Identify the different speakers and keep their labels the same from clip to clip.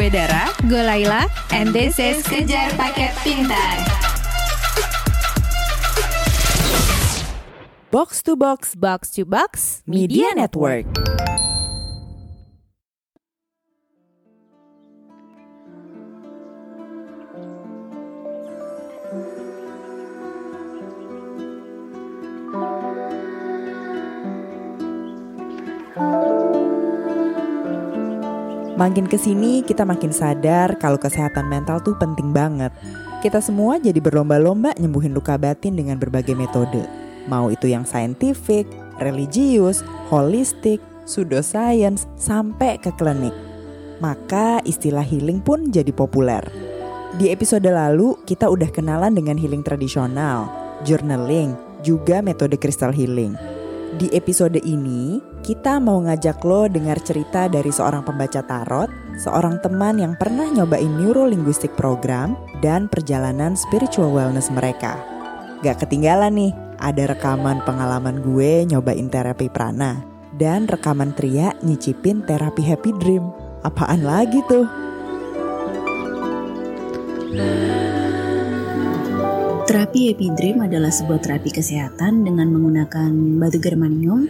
Speaker 1: Gue Dara, gue Laila, and this is Kejar Paket Pintar.
Speaker 2: Box to Box, Box to Box, Media Network. Makin ke sini kita makin sadar kalau kesehatan mental tuh penting banget. Kita semua jadi berlomba-lomba nyembuhin luka batin dengan berbagai metode. Mau itu yang saintifik, religius, holistik, pseudoscience, sampai ke klinik. Maka istilah healing pun jadi populer. Di episode lalu kita udah kenalan dengan healing tradisional, journaling, juga metode crystal healing. Di episode ini, kita mau ngajak lo dengar cerita dari seorang pembaca tarot, seorang teman yang pernah nyobain neurolinguistic program, dan perjalanan spiritual wellness mereka. Gak ketinggalan nih, ada rekaman pengalaman gue nyobain terapi prana, dan rekaman Tria nyicipin terapi happy dream. Apaan lagi tuh?
Speaker 3: Terapi Happy Dream adalah sebuah terapi kesehatan dengan menggunakan batu germanium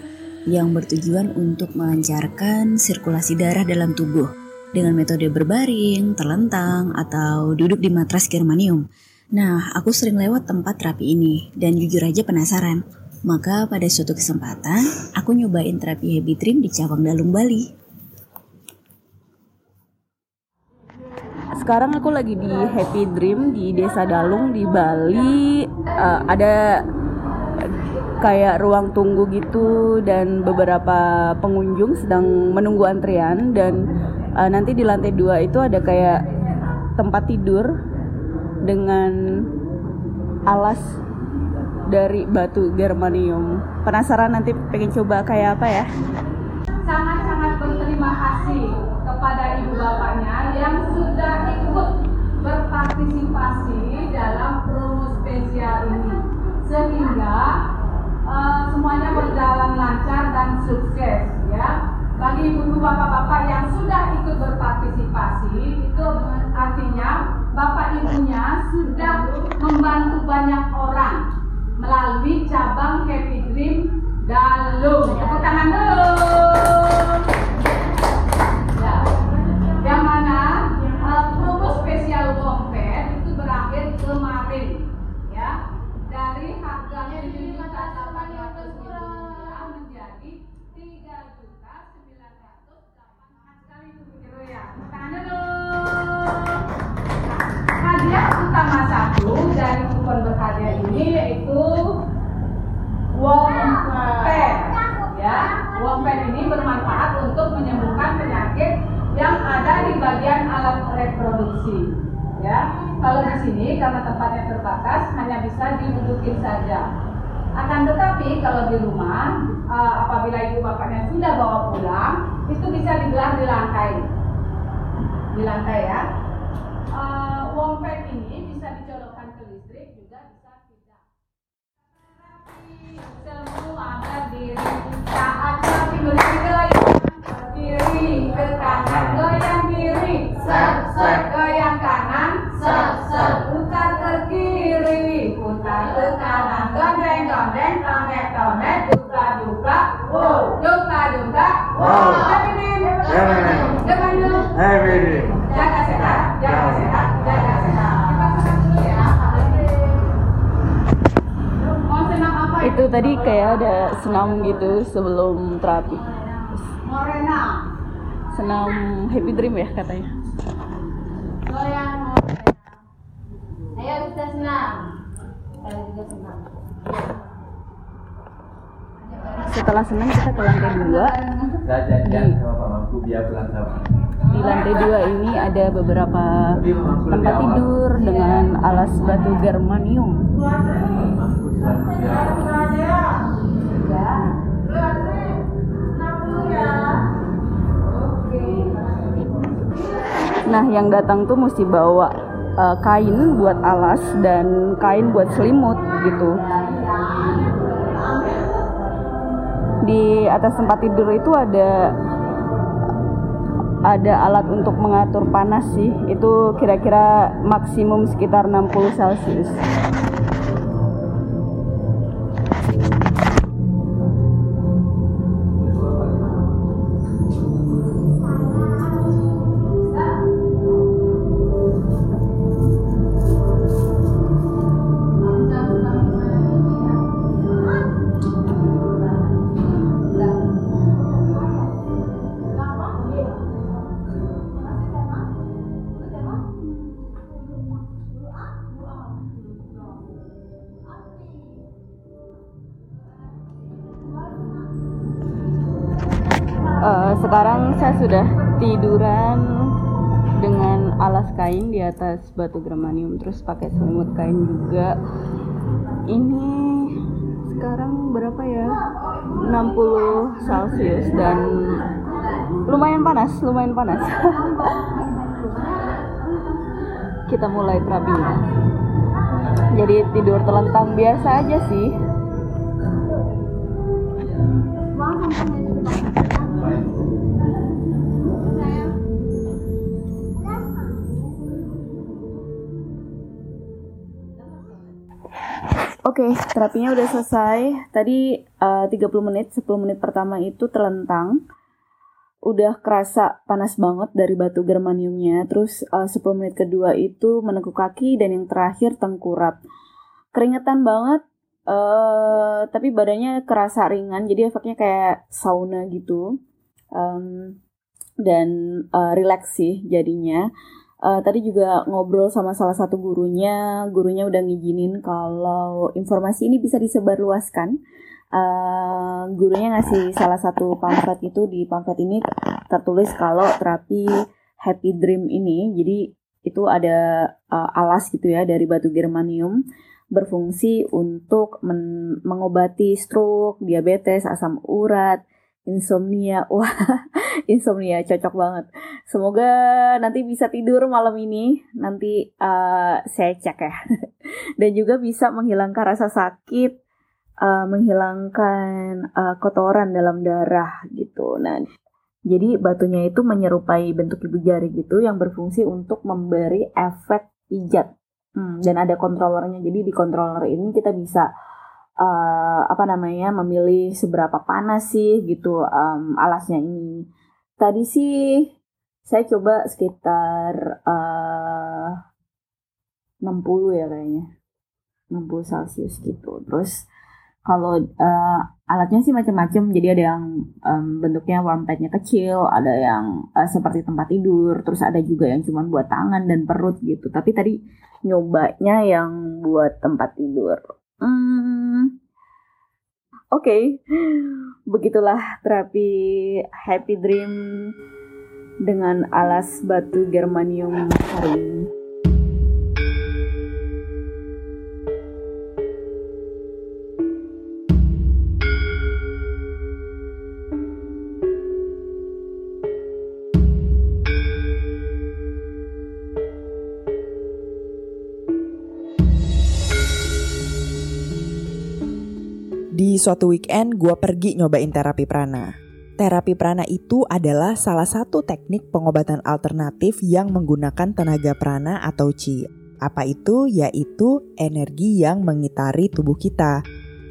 Speaker 3: yang bertujuan untuk melancarkan sirkulasi darah dalam tubuh dengan metode berbaring, terlentang, atau duduk di matras germanium. Nah, aku sering lewat tempat terapi ini dan jujur aja penasaran. Maka pada suatu kesempatan, aku nyobain terapi Happy Dream di Cawang Dalung, Bali.
Speaker 4: sekarang aku lagi di Happy Dream di Desa Dalung di Bali uh, ada kayak ruang tunggu gitu dan beberapa pengunjung sedang menunggu antrian dan uh, nanti di lantai dua itu ada kayak tempat tidur dengan alas dari batu germanium. Penasaran nanti pengen coba kayak apa ya?
Speaker 5: Sangat-sangat berterima kasih kepada ibu bapaknya yang sudah ikut berpartisipasi dalam promo spesial ini. Sehingga uh, semuanya berjalan lancar dan sukses ya bagi ibu bapak-bapak yang sudah ikut berpartisipasi itu artinya bapak ibunya sudah membantu banyak orang melalui cabang Happy Dream Dalung. Tepuk tangan dulu. Utama satu dari ini yaitu ya ini bermanfaat untuk menyembuhkan penyakit yang ada di bagian alat reproduksi ya. Kalau di sini karena tempatnya terbatas hanya bisa didudukin saja akan tetapi kalau di rumah apabila ibu bapaknya sudah bawa pulang itu bisa digelar di lantai. Di lantai ya. Uh, Wompet ini bisa dicolokkan ke listrik juga bisa tidak. Semua berdiri saat kami berdiri berdiri ke kanan goyang kiri. Set set goyang kanan. Set set. Putar ke kiri. Putar ke kanan. Gondeng gondeng tonet tonet duka duka. Wow wow. Jaga sehat jaga sehat jaga sehat kita
Speaker 4: itu tadi kayak ada senam gitu sebelum terapi. Senam Happy Dream ya katanya.
Speaker 5: Ayo kita senam. Kalian juga senam
Speaker 4: setelah senam kita ke lantai dua.
Speaker 6: Sama.
Speaker 4: di lantai dua ini ada beberapa tempat tidur dengan alas batu germanium. Nah yang datang tuh mesti bawa uh, kain buat alas dan kain buat selimut gitu di atas tempat tidur itu ada
Speaker 7: ada alat untuk mengatur panas sih. Itu kira-kira maksimum sekitar 60 Celcius. Atas batu germanium terus pakai selimut kain juga. Ini sekarang berapa ya? 60 celcius dan lumayan panas lumayan panas. Kita mulai terapinya. Jadi tidur telentang biasa aja sih Oke, terapinya udah selesai. Tadi eh, 30 menit, 10 menit pertama itu telentang. Udah kerasa panas banget dari batu germaniumnya. Terus eh, 10 menit kedua itu menekuk kaki dan yang terakhir tengkurap. Keringetan banget, eh tapi badannya kerasa ringan. Jadi efeknya kayak sauna gitu. Em, dan eh, relax sih jadinya. Eh, tadi juga ngobrol sama salah satu gurunya, gurunya udah ngizinin kalau informasi ini bisa disebarluaskan. Eh, gurunya ngasih salah satu pamflet itu. Di pamflet ini tertulis kalau terapi Happy Dream ini, jadi itu ada eh, alas gitu ya dari batu germanium berfungsi untuk men- mengobati stroke, diabetes, asam urat, insomnia. Wah, insomnia cocok banget. Semoga nanti bisa tidur malam ini. Nanti eh, saya cek ya. Dan juga bisa menghilangkan rasa sakit, eh, menghilangkan eh, kotoran dalam darah gitu. Nah, jadi batunya itu menyerupai bentuk ibu jari gitu yang berfungsi untuk memberi efek pijat. Hmm, dan ada kontrolernya. Jadi di controller ini kita bisa eh, apa namanya memilih seberapa panas sih gitu em, alasnya ini. Tadi sih saya coba sekitar eh 60 ya kayaknya. 60 Celcius gitu. Terus kalau eh, alatnya sih macam-macam. Jadi ada yang em, bentuknya warm padnya kecil, ada yang eh, seperti tempat tidur, terus ada juga yang cuma buat tangan dan perut gitu. Tapi tadi nyobanya yang buat tempat tidur. Hmm, Oke, begitulah terapi Happy Dream dengan alas batu germanium hari ini.
Speaker 2: Suatu weekend gue pergi nyobain terapi prana. Terapi prana itu adalah salah satu teknik pengobatan alternatif yang menggunakan tenaga prana atau chi. Apa itu? Yaitu energi yang mengitari tubuh kita.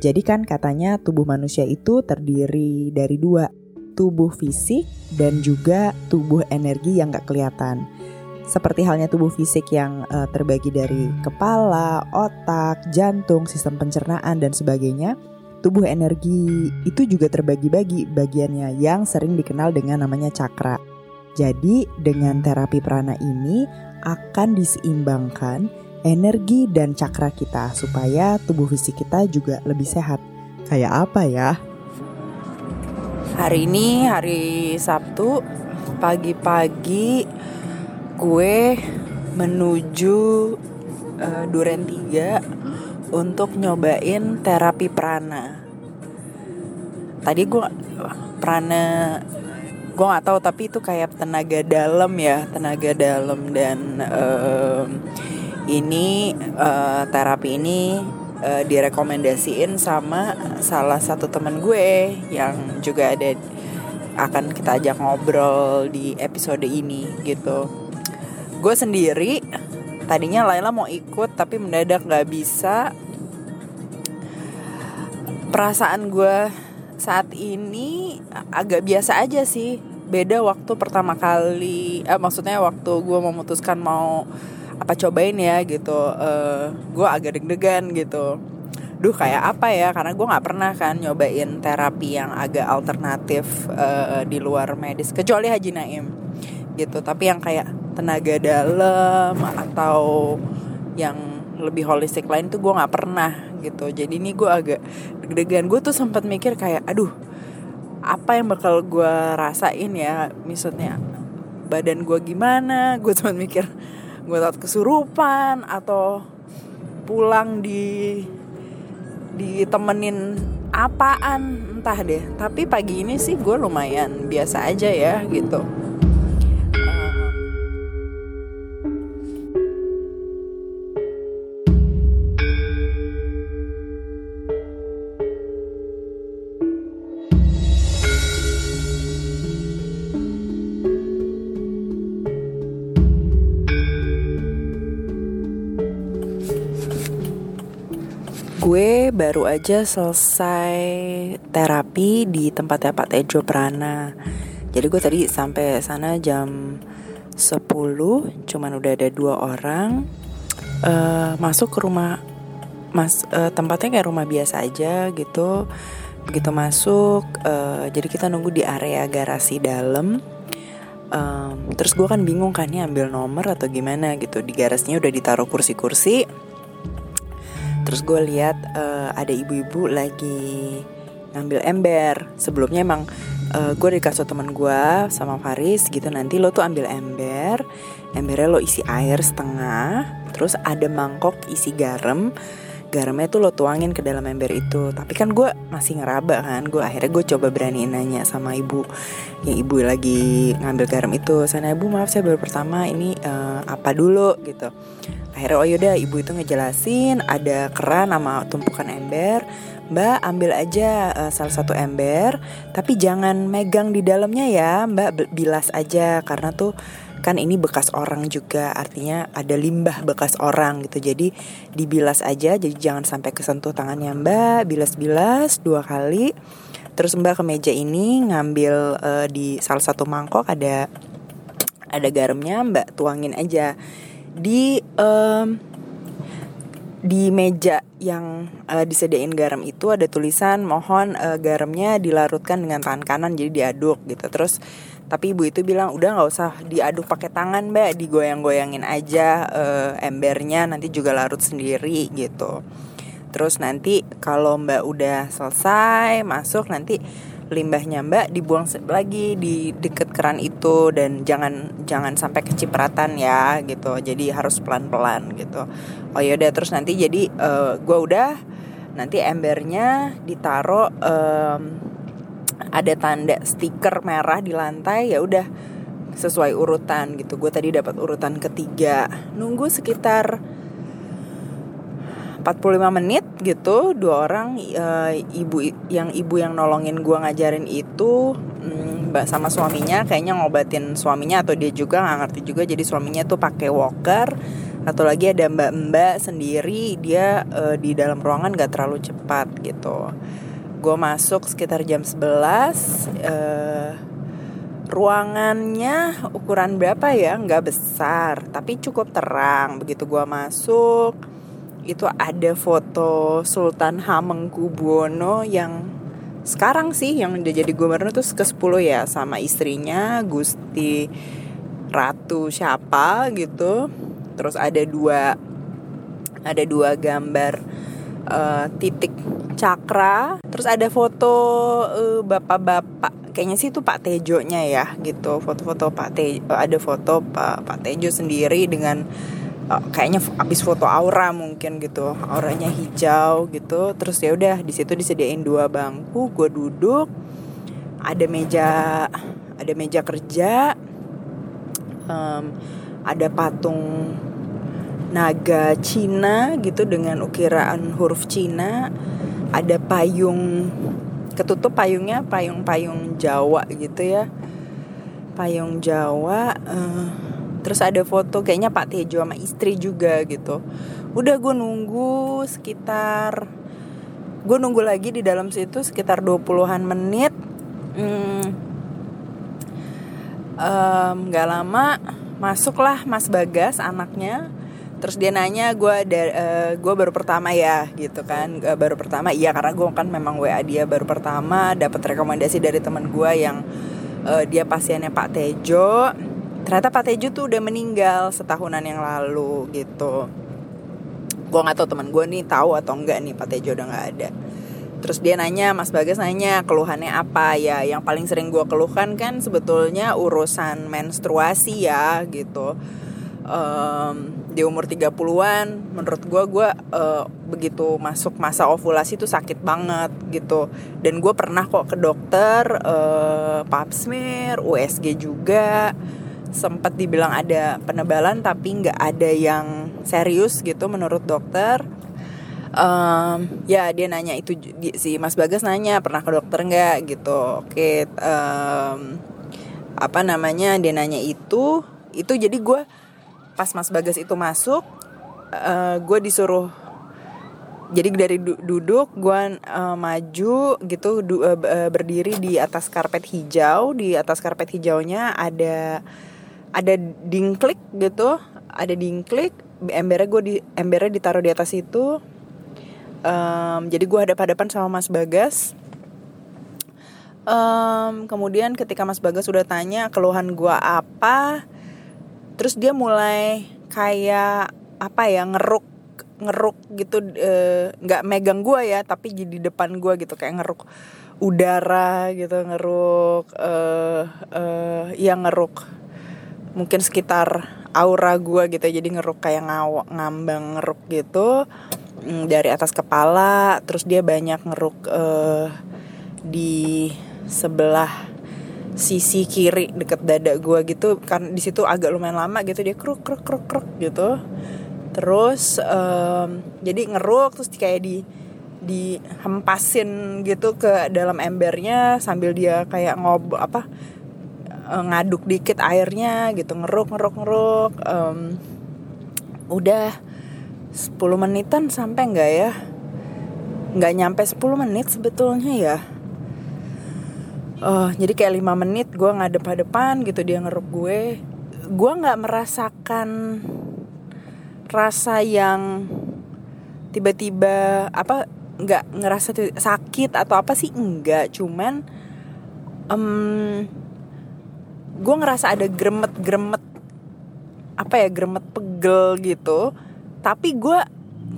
Speaker 2: Jadi kan katanya tubuh manusia itu terdiri dari dua, tubuh fisik dan juga tubuh energi yang gak kelihatan. Seperti halnya tubuh fisik yang eh, terbagi dari kepala, otak, jantung, sistem pencernaan dan sebagainya, tubuh energi itu juga terbagi-bagi bagiannya yang sering dikenal dengan namanya cakra. Jadi dengan terapi prana ini akan diseimbangkan energi dan cakra kita supaya tubuh fisik kita juga lebih sehat. Kayak apa ya? Hari ini hari Sabtu pagi-pagi gue menuju eh, Duren 3 untuk nyobain terapi prana. Tadi gue prana gue nggak tahu tapi itu kayak tenaga dalam ya tenaga dalam dan em, ini eh, terapi ini eh, direkomendasiin sama salah satu temen gue yang juga ada akan kita ajak ngobrol di episode ini gitu. Gue sendiri tadinya Laila mau ikut tapi mendadak nggak bisa. Perasaan gue saat ini agak biasa aja sih. Beda waktu pertama kali, eh, maksudnya waktu gue memutuskan mau apa cobain ya gitu. Uh, gue agak deg-degan gitu duh kayak apa ya karena gue nggak pernah kan nyobain terapi yang agak alternatif uh, di luar medis kecuali Haji Naim gitu tapi yang kayak tenaga dalam atau yang lebih holistik lain tuh gue nggak pernah gitu. Jadi ini gue agak deg-degan. Gue tuh sempat mikir kayak aduh apa yang bakal gue rasain ya? Misalnya badan gue gimana? Gue cuma mikir gue takut kesurupan atau pulang di ditemenin apaan? Entah deh. Tapi pagi ini sih gue lumayan biasa aja ya gitu gue baru aja selesai terapi di tempatnya Pak Tejo Prana. Jadi gue tadi sampai sana jam 10, cuman udah ada dua orang uh, masuk ke rumah mas uh, tempatnya kayak rumah biasa aja gitu. Begitu masuk, uh, jadi kita nunggu di area garasi dalam. Um, terus gue kan bingung kan nih ambil nomor atau gimana gitu di garasinya udah ditaruh kursi-kursi terus gue lihat uh, ada ibu-ibu lagi ngambil ember. Sebelumnya emang uh, gue dikasih teman gue sama Faris gitu nanti lo tuh ambil ember. Embernya lo isi air setengah terus ada mangkok isi garam garamnya tuh lo tuangin ke dalam ember itu. Tapi kan gue masih ngeraba kan. Gue akhirnya gue coba berani nanya sama ibu. Yang ibu lagi ngambil garam itu. Sana ibu maaf saya baru pertama. Ini uh, apa dulu? Gitu. Akhirnya oh yaudah. Ibu itu ngejelasin ada keran sama tumpukan ember. Mbak ambil aja uh, salah satu ember. Tapi jangan megang di dalamnya ya mbak. Bilas aja. Karena tuh kan ini bekas orang juga artinya ada limbah bekas orang gitu. Jadi dibilas aja jadi jangan sampai kesentuh tangannya mbak bilas-bilas dua kali. Terus mbak ke meja ini ngambil uh, di salah satu mangkok ada ada garamnya mbak tuangin aja. Di um, di meja yang uh, disediain garam itu ada tulisan mohon uh, garamnya dilarutkan dengan tangan kanan jadi diaduk gitu. Terus tapi ibu itu bilang udah nggak usah diaduk pakai tangan mbak. Digoyang-goyangin aja uh, embernya. Nanti juga larut sendiri gitu. Terus nanti kalau mbak udah selesai masuk nanti limbahnya mbak dibuang lagi di deket keran itu. Dan jangan jangan sampai kecipratan ya gitu. Jadi harus pelan pelan gitu. Oh ya udah terus nanti jadi uh, eh, gue udah nanti embernya ditaruh um, ada tanda stiker merah di lantai ya udah sesuai urutan gitu. Gue tadi dapat urutan ketiga. Nunggu sekitar 45 menit gitu dua orang uh, ibu yang ibu yang nolongin gua ngajarin itu um, sama suaminya kayaknya ngobatin suaminya atau dia juga nggak ngerti juga. Jadi suaminya tuh pakai walker. Atau lagi ada mbak-mbak sendiri dia uh, di dalam ruangan gak terlalu cepat gitu gue masuk sekitar jam 11 uh, ruangannya ukuran berapa ya nggak besar tapi cukup terang begitu gue masuk itu ada foto Sultan Hamengkubuwono yang sekarang sih yang udah jadi gubernur tuh ke 10 ya sama istrinya Gusti Ratu siapa gitu. Terus ada dua ada dua gambar uh, titik cakra. Terus ada foto uh, bapak-bapak. Kayaknya sih itu Pak Tejo-nya ya gitu. Foto-foto Pak Tejo ada foto Pak Pak Tejo sendiri dengan uh, kayaknya abis foto aura mungkin gitu. Auranya hijau gitu. Terus ya udah di situ disediain dua bangku gue duduk. Ada meja ada meja kerja. Um, ada patung naga Cina gitu dengan ukiran huruf Cina. Ada payung ketutup payungnya payung-payung Jawa gitu ya. Payung Jawa eh, terus ada foto kayaknya Pak Tejo sama istri juga gitu. Udah gue nunggu sekitar gue nunggu lagi di dalam situ sekitar 20-an menit. Hmm, nggak lama masuklah Mas Bagas anaknya terus dia nanya gue ada gue baru pertama ya gitu kan. Gak baru pertama. Iya karena gue kan memang wa dia baru pertama dapat rekomendasi dari teman gue yang eh, dia pasiennya Pak Tejo. Ternyata Pak Tejo tuh udah meninggal setahunan yang lalu gitu. Gue nggak tahu teman gue nih tahu atau enggak nih Pak Tejo udah nggak ada. Terus dia nanya Mas Bagas nanya keluhannya apa? Ya yang paling sering gue keluhkan kan sebetulnya urusan menstruasi ya gitu Em, di umur 30-an menurut gue gue eh, begitu masuk masa ovulasi itu sakit banget gitu. Dan gue pernah kok ke dokter eh, pap smear USG juga. Sempat dibilang ada penebalan tapi nggak ada yang serius gitu menurut dokter. Em, ya dia nanya itu si Mas Bagas nanya pernah ke dokter nggak? Gitu. Oke em, apa namanya dia nanya itu itu jadi gue pas Mas Bagas itu masuk gue disuruh jadi dari du- duduk gue maju gitu du- eh, eh, berdiri di atas karpet hijau di atas karpet hijaunya ada ada dingklik gitu ada dingklik embernya gue di embernya ditaruh di atas itu. Em, jadi gue hadap-hadapan sama Mas Bagas. Em, kemudian ketika Mas Bagas sudah tanya keluhan gue apa terus dia mulai kayak apa ya ngeruk ngeruk gitu eh, nggak megang gua ya tapi jadi depan gua gitu kayak ngeruk udara gitu ngeruk eh eh ya ngeruk mungkin sekitar aura gua gitu jadi ngeruk kayak ngaw ngambang ngeruk gitu mm, dari atas kepala terus dia banyak ngeruk eh di sebelah sisi kiri deket dada gua gitu kan di situ agak lumayan lama gitu dia kruk kruk kruk kruk gitu. Terus em, jadi ngeruk terus kayak di dihempasin gitu ke dalam embernya sambil dia kayak ngob apa eh, ngaduk dikit airnya gitu ngeruk ngeruk ngeruk Em, udah 10 menitan sampai nggak ya? Nggak nyampe 10 menit sebetulnya ya Oh, jadi kayak lima menit gue ngadep-hadepan gitu dia ngeruk gue. Gue nggak merasakan rasa yang tiba-tiba apa nggak ngerasa sakit atau apa sih enggak cuman em gue ngerasa ada gremet-gremet apa ya gremet pegel gitu tapi gue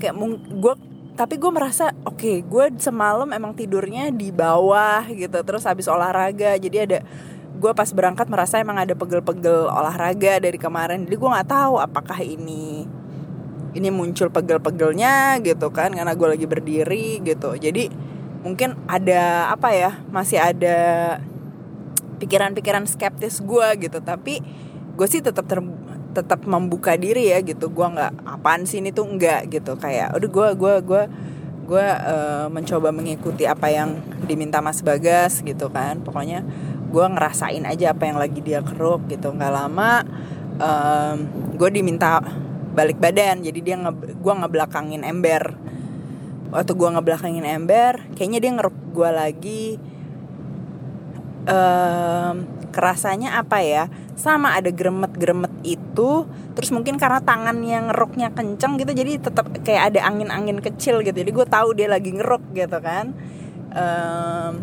Speaker 2: kayak gue tapi gue merasa oke gue semalam emang tidurnya di bawah gitu terus habis olahraga. Jadi ada gue pas berangkat merasa emang ada pegel-pegel olahraga dari kemarin. Jadi gue nggak tahu apakah ini ini muncul pegel-pegelnya gitu kan karena gue lagi berdiri gitu. Jadi mungkin ada apa ya masih ada pikiran-pikiran skeptis gue gitu. Tapi gue sih tetap ter- tetap membuka diri ya gitu. Gue nggak apaan sih ini tuh? Enggak gitu. Kayak udah gue gue gue gue eh, mencoba mengikuti apa yang diminta Mas Bagas gitu kan. Pokoknya gue ngerasain aja apa yang lagi dia keruk gitu. Nggak lama gue diminta balik badan. Jadi dia nge gue ngebelakangin ember. Waktu gue ngebelakangin ember kayaknya dia ngeruk gue lagi em, kerasanya apa ya? Sama ada gremet-gremet itu terus mungkin karena tangan yang ngeruknya kenceng gitu jadi tetap kayak ada angin-angin kecil gitu. Jadi gue tahu dia lagi ngeruk gitu kan. Em,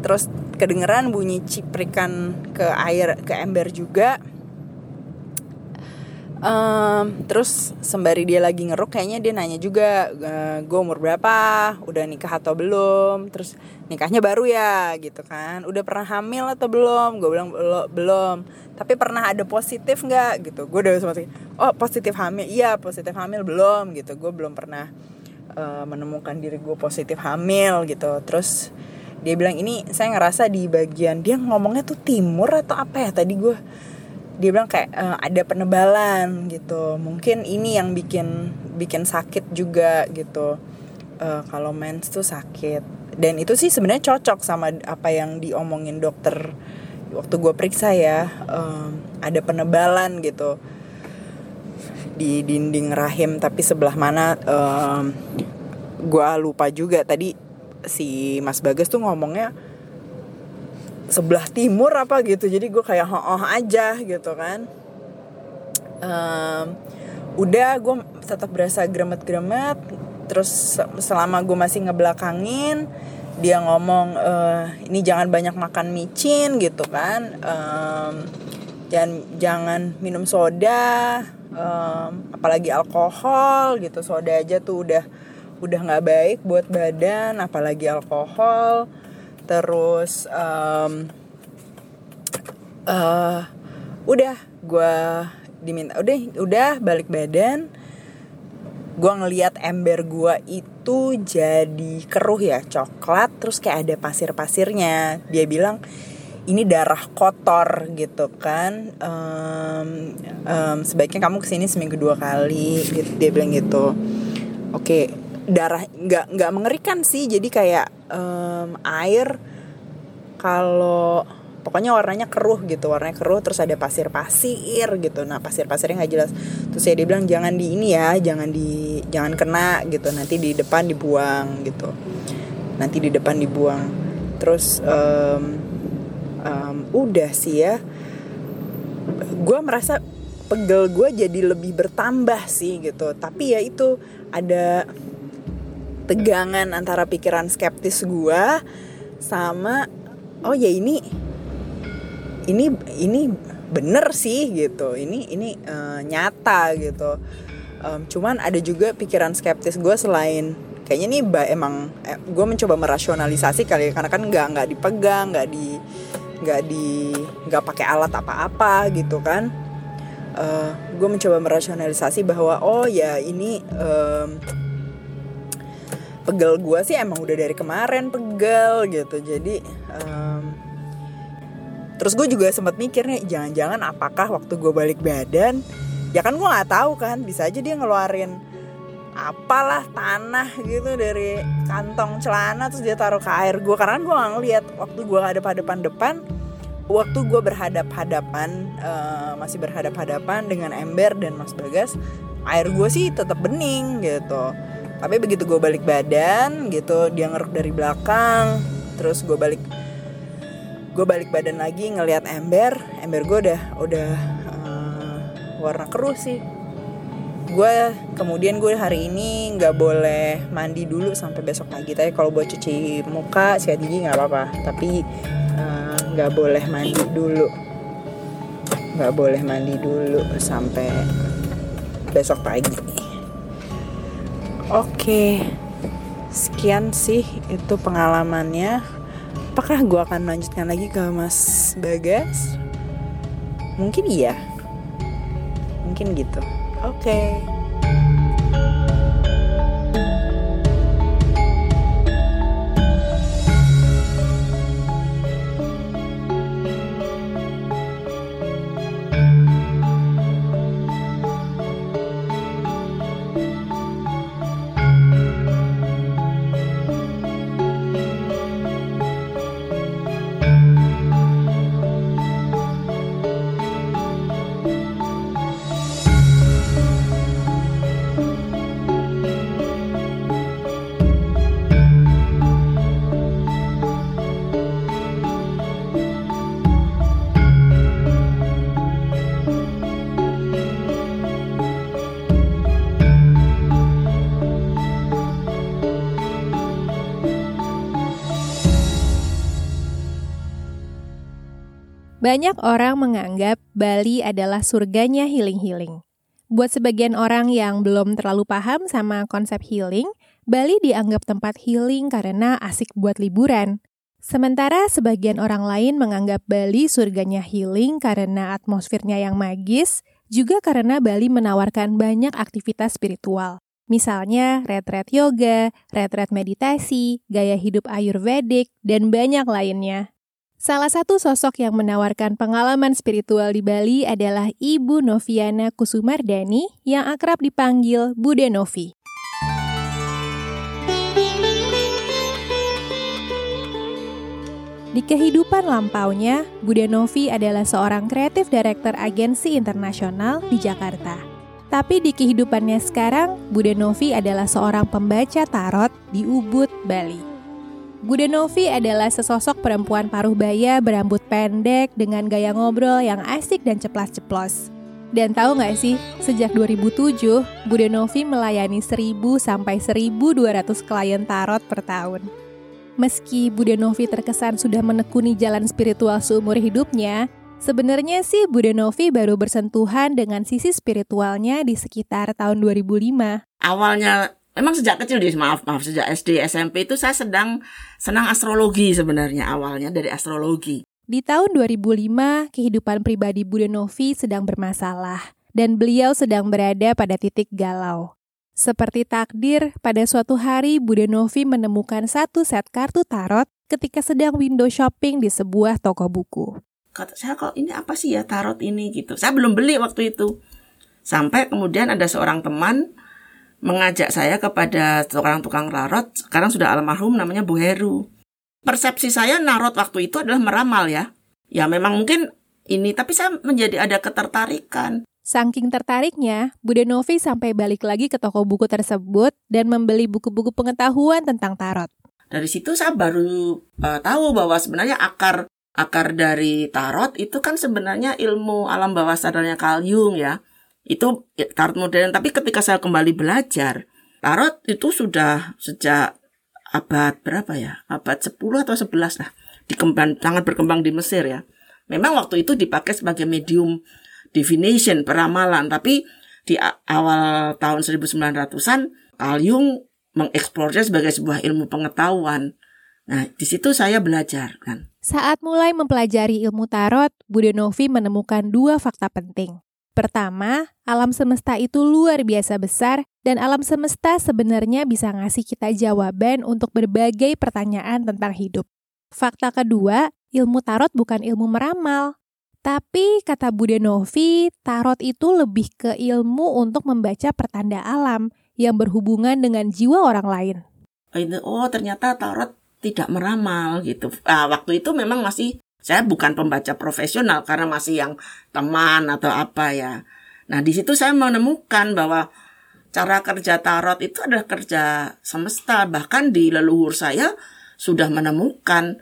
Speaker 2: terus kedengeran bunyi ciprikan ke air ke ember juga Em, terus sembari dia lagi ngeruk kayaknya dia nanya juga gue umur berapa? Udah nikah atau belum? Terus nikahnya baru ya? Gitu kan. Udah pernah hamil atau belum? Gue bilang "Belo- belum. Tapi pernah ada positif nggak? Gitu. Gue udah sempat oh positif hamil. Iya positif hamil belum. Gitu. Gue belum pernah eh, menemukan diri gue positif hamil gitu. Terus dia bilang ini saya ngerasa di bagian dia ngomongnya tuh timur atau apa ya tadi gue dia bilang kayak "Eh, ada penebalan gitu. Mungkin ini yang bikin bikin sakit juga gitu. Eh, kalau mens tuh sakit. Dan itu sih sebenarnya cocok sama apa yang diomongin dokter waktu gue periksa ya. Um, ada penebalan gitu di dinding rahim tapi sebelah mana um, gue lupa juga. Tadi si Mas Bagas tuh ngomongnya sebelah timur apa gitu. Jadi gue kayak oh, oh aja gitu kan. Um, udah gue tetap berasa gremet-gremet terus selama gue masih ngebelakangin dia ngomong e, ini jangan banyak makan micin gitu kan. Um, jangan jangan minum soda um, apalagi alkohol gitu. Soda aja tuh udah udah nggak baik buat badan apalagi alkohol terus um, uh, udah gue diminta udah udah balik badan gue ngeliat ember gue itu jadi keruh ya coklat terus kayak ada pasir-pasirnya. Dia bilang ini darah kotor gitu kan. Um, um, sebaiknya kamu ke sini seminggu dua kali gitu. Dia bilang gitu. Oke darah nggak nggak mengerikan sih. Jadi kayak um, air kalau pokoknya warnanya keruh gitu warnanya keruh terus ada pasir-pasir gitu. Nah pasir-pasirnya nggak jelas. Terus ya dia bilang jangan di ini ya jangan di jangan kena gitu. Nanti di depan dibuang gitu. Nanti di depan dibuang. Terus um, um, udah sih ya. Gue merasa pegel gue jadi lebih bertambah sih gitu. Tapi ya itu ada tegangan antara pikiran skeptis gue sama oh ya ini ini ini bener sih gitu. Ini ini uh, nyata gitu. Um, cuman ada juga pikiran skeptis gue selain kayaknya nih ba, emang eh, gue mencoba merasionalisasi kali ya, karena kan nggak nggak dipegang nggak di nggak di nggak pakai alat apa-apa gitu kan. Uh, gue mencoba merasionalisasi bahwa oh ya ini um, pegel gue sih emang udah dari kemarin pegel gitu. Jadi um, terus gue juga sempat mikir nih jangan-jangan apakah waktu gue balik badan ya kan gue nggak tahu kan bisa aja dia ngeluarin apalah tanah gitu dari kantong celana terus dia taruh ke air gue karena gue nggak ngeliat waktu gue ada pada depan depan waktu gue berhadap-hadapan uh, masih berhadap-hadapan dengan ember dan mas bagas air gue sih tetap bening gitu tapi begitu gue balik badan gitu dia ngeruk dari belakang terus gue balik gue balik badan lagi ngelihat ember ember gue udah udah uh, warna keruh sih. Gue kemudian gue hari ini nggak boleh mandi dulu sampai besok pagi. Tapi kalau buat cuci muka sikat gigi nggak apa-apa. Tapi eh, nggak uh, boleh mandi dulu. Nggak boleh mandi dulu sampai besok pagi oke sekian sih itu pengalamannya apakah gue akan melanjutkan lagi ke Mas Bagas? Mungkin iya. Mungkin gitu. Oke. Okay.
Speaker 1: Banyak orang menganggap Bali adalah surganya healing-healing. Buat sebagian orang yang belum terlalu paham sama konsep healing, Bali dianggap tempat healing karena asik buat liburan. Sementara sebagian orang lain menganggap Bali surganya healing karena atmosfernya yang magis, juga karena Bali menawarkan banyak aktivitas spiritual. Misalnya retret yoga, retret meditasi, gaya hidup ayurvedik, dan banyak lainnya. Salah satu sosok yang menawarkan pengalaman spiritual di Bali adalah Ibu Noviana Kusumardani yang akrab dipanggil Bude Novi. Di kehidupan lampaunya, Bude Novi adalah seorang kreatif director agensi internasional di Jakarta. Tapi di kehidupannya sekarang, Bude Novi adalah seorang pembaca tarot di Ubud, Bali. Bude Novi adalah sesosok perempuan paruh baya berambut pendek dengan gaya ngobrol yang asik dan ceplas-ceplos. Dan tahu nggak sih, sejak 2007, Bude Novi melayani 1000 sampai 1200 klien tarot per tahun. Meski Bude Novi terkesan sudah menekuni jalan spiritual seumur hidupnya, sebenarnya sih Bude Novi baru bersentuhan dengan sisi spiritualnya di sekitar tahun 2005.
Speaker 8: Awalnya memang sejak kecil deh, maaf maaf sejak SD SMP itu saya sedang senang astrologi sebenarnya awalnya dari astrologi.
Speaker 1: Di tahun 2005, kehidupan pribadi Bude Novi sedang bermasalah dan beliau sedang berada pada titik galau. Seperti takdir, pada suatu hari Bude Novi menemukan satu set kartu tarot ketika sedang window shopping di sebuah toko buku.
Speaker 8: Kata saya kok ini apa sih ya tarot ini gitu. Saya belum beli waktu itu. Sampai kemudian ada seorang teman mengajak saya kepada seorang tukang tarot, sekarang sudah almarhum namanya Bu Heru. Persepsi saya narot waktu itu adalah meramal ya. Ya memang mungkin ini, tapi saya menjadi ada ketertarikan.
Speaker 1: Saking tertariknya, Bude Novi sampai balik lagi ke toko buku tersebut dan membeli buku-buku pengetahuan tentang tarot.
Speaker 8: Dari situ saya baru uh, tahu bahwa sebenarnya akar akar dari tarot itu kan sebenarnya ilmu alam bawah sadarnya Carl Jung ya. Itu tarot modern, tapi ketika saya kembali belajar, tarot itu sudah sejak abad berapa ya? Abad 10 atau 11 lah. Dikembang, sangat berkembang di Mesir ya. Memang waktu itu dipakai sebagai medium divination, peramalan. Tapi di awal tahun 1900-an, Carl Jung mengeksplornya sebagai sebuah ilmu pengetahuan. Nah, di situ saya belajar kan.
Speaker 1: Saat mulai mempelajari ilmu tarot, Bude Novi menemukan dua fakta penting. Pertama, alam semesta itu luar biasa besar dan alam semesta sebenarnya bisa ngasih kita jawaban untuk berbagai pertanyaan tentang hidup. Fakta kedua, ilmu tarot bukan ilmu meramal, tapi kata Bude Novi, tarot itu lebih ke ilmu untuk membaca pertanda alam yang berhubungan dengan jiwa orang lain.
Speaker 8: Oh ternyata tarot tidak meramal gitu. Ah, waktu itu memang masih saya bukan pembaca profesional karena masih yang teman atau apa ya. Nah di situ saya menemukan bahwa cara kerja tarot itu adalah kerja semesta. Bahkan di leluhur saya sudah menemukan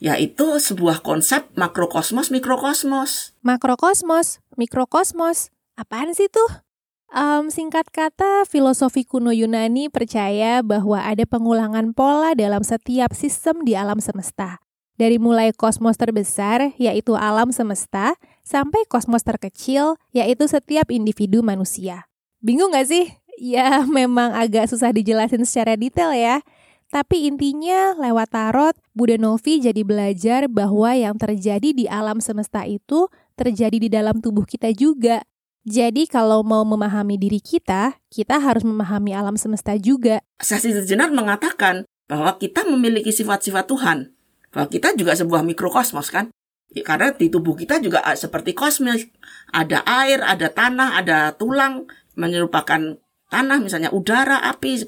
Speaker 8: yaitu sebuah konsep makrokosmos mikrokosmos.
Speaker 1: Makrokosmos, mikrokosmos, apaan sih tuh? Um, singkat kata, filosofi kuno Yunani percaya bahwa ada pengulangan pola dalam setiap sistem di alam semesta. Dari mulai kosmos terbesar, yaitu alam semesta, sampai kosmos terkecil, yaitu setiap individu manusia. Bingung gak sih? Ya, memang agak susah dijelasin secara detail ya. Tapi intinya lewat tarot, Buddha Novi jadi belajar bahwa yang terjadi di alam semesta itu terjadi di dalam tubuh kita juga. Jadi kalau mau memahami diri kita, kita harus memahami alam semesta juga.
Speaker 8: Sasi sejenak mengatakan bahwa kita memiliki sifat-sifat Tuhan. Bahwa kita juga sebuah mikrokosmos kan. Ya, karena di tubuh kita juga seperti kosmos. Ada air, ada tanah, ada tulang. Menyerupakan tanah misalnya udara, api.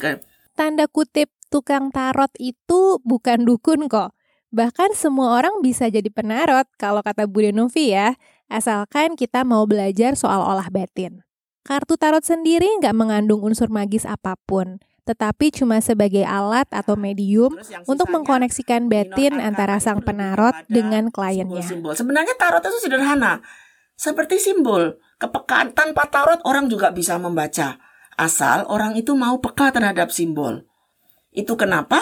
Speaker 1: Tanda kutip tukang tarot itu bukan dukun kok. Bahkan semua orang bisa jadi penarot kalau kata Bude Novi ya, asalkan kita mau belajar soal olah batin. Kartu tarot sendiri nggak mengandung unsur magis apa pun, tetapi cuma sebagai alat atau medium untuk mengkoneksikan batin antara sang penarot dengan kliennya.
Speaker 8: Simbol. Sebenarnya tarot itu sederhana, seperti simbol. Kepekaan tanpa tarot orang juga bisa membaca, asal orang itu mau peka terhadap simbol. Itu kenapa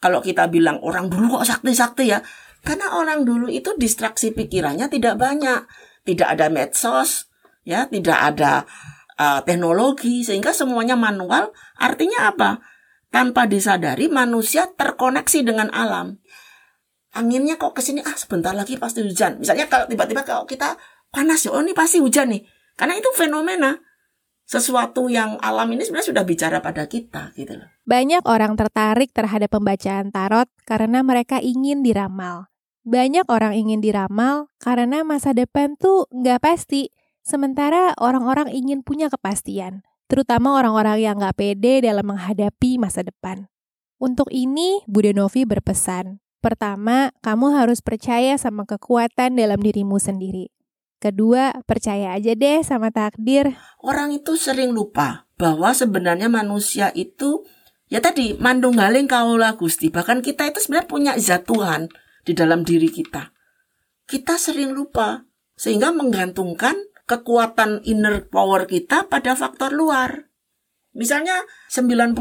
Speaker 8: kalau kita bilang orang dulu kok sakti-sakti ya? Karena orang dulu itu distraksi pikirannya tidak banyak. Tidak ada medsos, ya, tidak ada uh, teknologi sehingga semuanya manual. Artinya apa? Tanpa disadari manusia terkoneksi dengan alam. Anginnya kok ke sini ah sebentar lagi pasti hujan. Misalnya kalau tiba-tiba kalau kita panas ya, oh ini pasti hujan nih. Karena itu fenomena sesuatu yang alam ini sebenarnya sudah bicara pada kita gitu loh.
Speaker 1: Banyak orang tertarik terhadap pembacaan tarot karena mereka ingin diramal. Banyak orang ingin diramal karena masa depan tuh nggak pasti. Sementara orang-orang ingin punya kepastian, terutama orang-orang yang nggak pede dalam menghadapi masa depan. Untuk ini, Bude Novi berpesan, Pertama, kamu harus percaya sama kekuatan dalam dirimu sendiri. Kedua, percaya aja deh sama takdir.
Speaker 8: Orang itu sering lupa bahwa sebenarnya manusia itu ya tadi mandunggaling kaula Gusti. Bahkan kita itu sebenarnya punya zat Tuhan di dalam diri kita. Kita sering lupa sehingga menggantungkan kekuatan inner power kita pada faktor luar. Misalnya 99%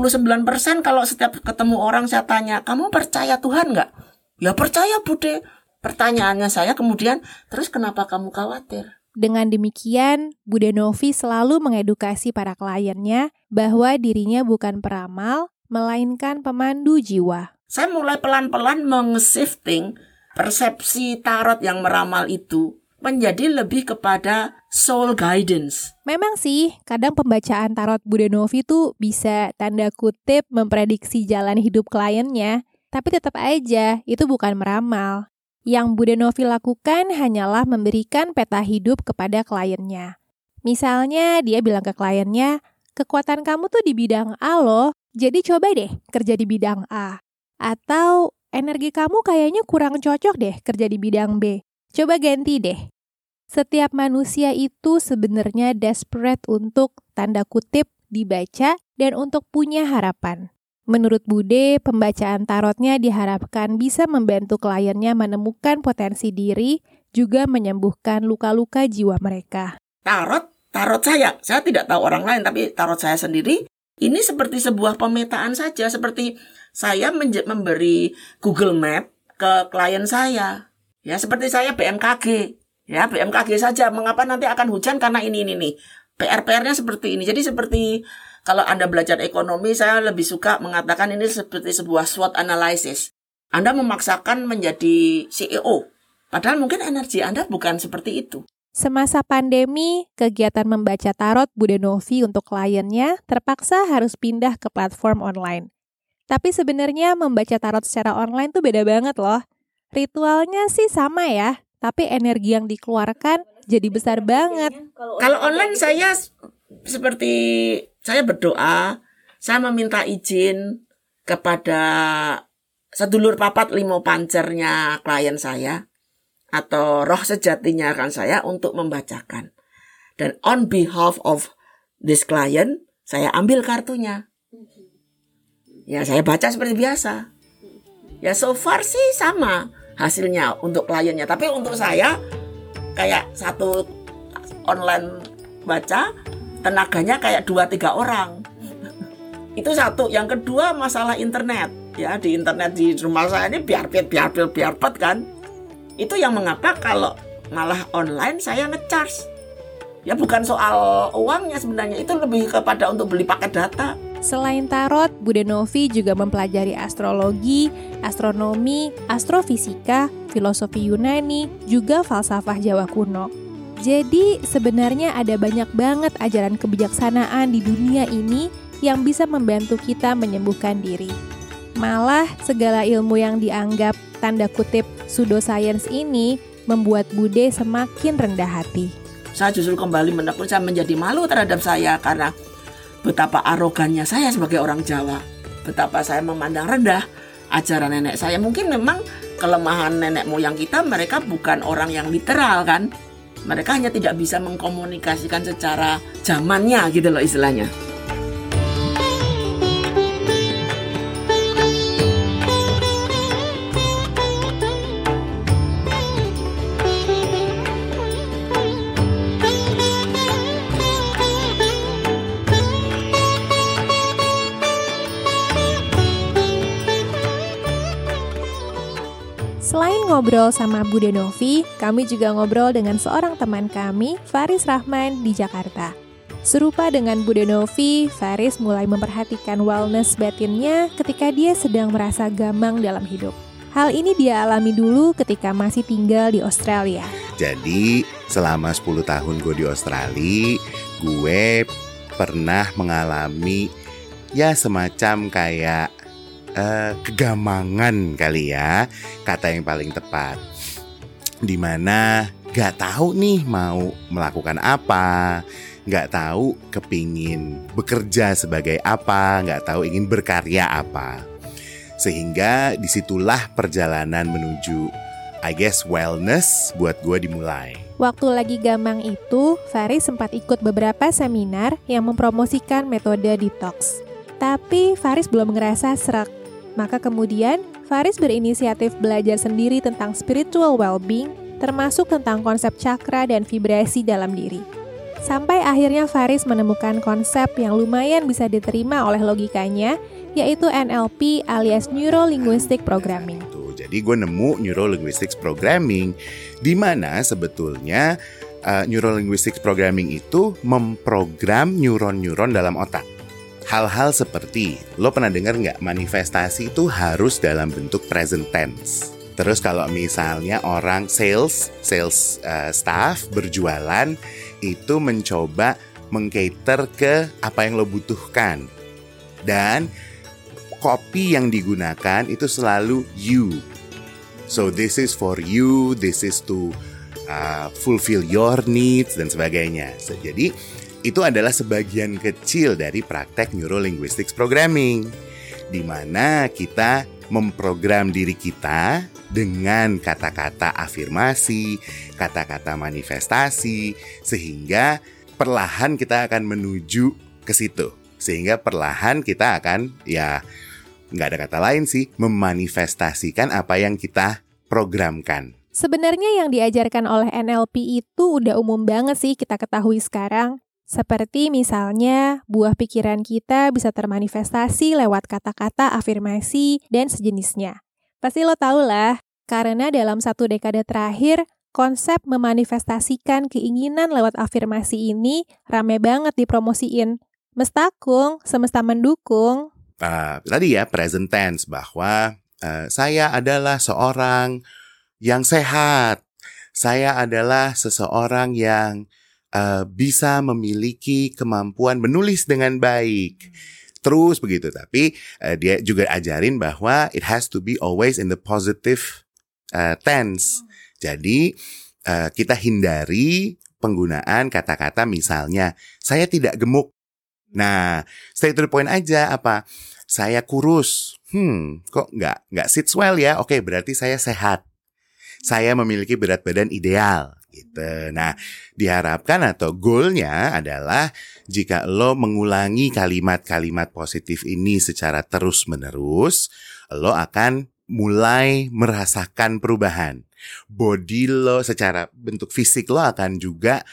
Speaker 8: kalau setiap ketemu orang saya tanya, kamu percaya Tuhan nggak? Ya percaya Bude. Pertanyaannya saya kemudian, terus kenapa kamu khawatir?
Speaker 1: Dengan demikian, Bude Novi selalu mengedukasi para kliennya bahwa dirinya bukan peramal, melainkan pemandu jiwa.
Speaker 8: Saya mulai pelan-pelan meng-shifting persepsi tarot yang meramal itu menjadi lebih kepada soul guidance.
Speaker 1: Memang sih, kadang pembacaan tarot Bude Novi tuh bisa tanda kutip memprediksi jalan hidup kliennya, tapi tetap aja itu bukan meramal. Yang Bude Novi lakukan hanyalah memberikan peta hidup kepada kliennya. Misalnya dia bilang ke kliennya, kekuatan kamu tuh di bidang A loh, jadi coba deh kerja di bidang A. Atau energi kamu kayaknya kurang cocok deh kerja di bidang B. Coba ganti deh. Setiap manusia itu sebenarnya desperate untuk tanda kutip dibaca dan untuk punya harapan. Menurut Bude, pembacaan tarotnya diharapkan bisa membantu kliennya menemukan potensi diri, juga menyembuhkan luka-luka jiwa mereka.
Speaker 8: Tarot, tarot saya, saya tidak tahu orang lain, tapi tarot saya sendiri, ini seperti sebuah pemetaan saja, seperti saya memberi Google Map ke klien saya. Ya, seperti saya BMKG. Ya, BMKG saja. Mengapa nanti akan hujan karena ini ini nih. PR-PR-nya seperti ini. Jadi seperti kalau Anda belajar ekonomi, saya lebih suka mengatakan ini seperti sebuah SWOT analysis. Anda memaksakan menjadi CEO. Padahal mungkin energi Anda bukan seperti itu.
Speaker 1: Semasa pandemi, kegiatan membaca tarot Bude Novi untuk kliennya terpaksa harus pindah ke platform online. Tapi sebenarnya membaca tarot secara online tuh beda banget loh. Ritualnya sih sama ya, tapi energi yang dikeluarkan jadi besar banget.
Speaker 8: Kalau online saya seperti saya berdoa, saya meminta izin kepada sedulur papat limo pancernya klien saya atau roh sejatinya akan saya untuk membacakan. Dan on behalf of this client, saya ambil kartunya. Ya, saya baca seperti biasa. Ya, so far sih sama hasilnya untuk kliennya. Tapi untuk saya kayak satu online baca tenaganya kayak dua tiga orang. Itu satu. Yang kedua masalah internet ya di internet di rumah saya ini biar biar biar biar biar pet kan. Itu yang mengapa kalau malah online saya ngecharge. Ya bukan soal uangnya sebenarnya itu lebih kepada untuk beli paket data.
Speaker 1: Selain tarot, Bude Novi juga mempelajari astrologi, astronomi, astrofisika, filosofi Yunani, juga falsafah Jawa kuno. Jadi sebenarnya ada banyak banget ajaran kebijaksanaan di dunia ini yang bisa membantu kita menyembuhkan diri. Malah segala ilmu yang dianggap tanda kutip pseudoscience ini membuat Bude semakin rendah hati.
Speaker 8: Saya justru kembali menekun saya menjadi malu terhadap saya karena betapa arogannya saya sebagai orang Jawa, betapa saya memandang rendah ajaran nenek saya. Mungkin memang kelemahan nenek moyang kita mereka bukan orang yang literal kan. Mereka hanya tidak bisa mengkomunikasikan secara zamannya gitu loh istilahnya.
Speaker 1: Ngobrol sama Bude Novi, kami juga ngobrol dengan seorang teman kami, Faris Rahman, di Jakarta. Serupa dengan Bude Novi, Faris mulai memperhatikan wellness batinnya ketika dia sedang merasa gamang dalam hidup. Hal ini dia alami dulu ketika masih tinggal di Australia.
Speaker 9: Jadi, selama 10 tahun gue di Australia, gue pernah mengalami ya semacam kayak uh, kegamangan kali ya kata yang paling tepat di mana gak tahu nih mau melakukan apa gak tahu kepingin bekerja sebagai apa gak tahu ingin berkarya apa Sehingga di situlah perjalanan menuju I guess wellness buat gue dimulai.
Speaker 1: Waktu lagi gamang itu, Faris sempat ikut beberapa seminar yang mempromosikan metode detox. Tapi Faris belum ngerasa serak. Maka kemudian, Faris berinisiatif belajar sendiri tentang spiritual well-being, termasuk tentang konsep chakra dan vibrasi dalam diri. Sampai akhirnya Faris menemukan konsep yang lumayan bisa diterima oleh logikanya, yaitu NLP alias Neuro Linguistic Programming.
Speaker 9: Jadi gue nemu Neuro Linguistics Programming, di mana sebetulnya uh, Neuro Linguistics Programming itu memprogram neuron-neuron dalam otak. Hal-hal seperti, lo pernah dengar nggak manifestasi itu harus dalam bentuk present tense. Terus kalau misalnya orang sales, sales uh, staff berjualan itu mencoba mengcater ke apa yang lo butuhkan. Dan kopi yang digunakan itu selalu you. So this is for you, this is to uh, fulfill your needs dan sebagainya. So, jadi itu adalah sebagian kecil dari praktek neurolinguistics programming di mana kita memprogram diri kita dengan kata-kata afirmasi, kata-kata manifestasi, sehingga perlahan kita akan menuju ke situ. Sehingga perlahan kita akan ya nggak ada kata lain sih memanifestasikan apa yang kita programkan.
Speaker 1: Sebenarnya yang diajarkan oleh NLP itu udah umum banget sih kita ketahui sekarang. Seperti misalnya, buah pikiran kita bisa termanifestasi lewat kata-kata afirmasi dan sejenisnya. Pasti lo tau lah, karena dalam satu dekade terakhir, konsep memanifestasikan keinginan lewat afirmasi ini rame banget dipromosiin. Mestakung, semesta mendukung.
Speaker 9: Uh, tadi ya, present tense, bahwa uh, saya adalah seorang yang sehat. Saya adalah seseorang yang uh, bisa memiliki kemampuan menulis dengan baik. Terus begitu, tapi uh, dia juga ajarin bahwa it has to be always in the positive uh, tense. Jadi uh, kita hindari penggunaan kata-kata misalnya saya tidak gemuk. Nah, stay to the point aja apa? Saya kurus. Hmm, kok nggak nggak sits well ya? Oke, berarti saya sehat. Saya memiliki berat badan ideal gitu. Nah, diharapkan atau goalnya adalah jika lo mengulangi kalimat-kalimat positif ini secara terus-menerus, lo akan mulai merasakan perubahan. Body lo secara bentuk fisik lo akan juga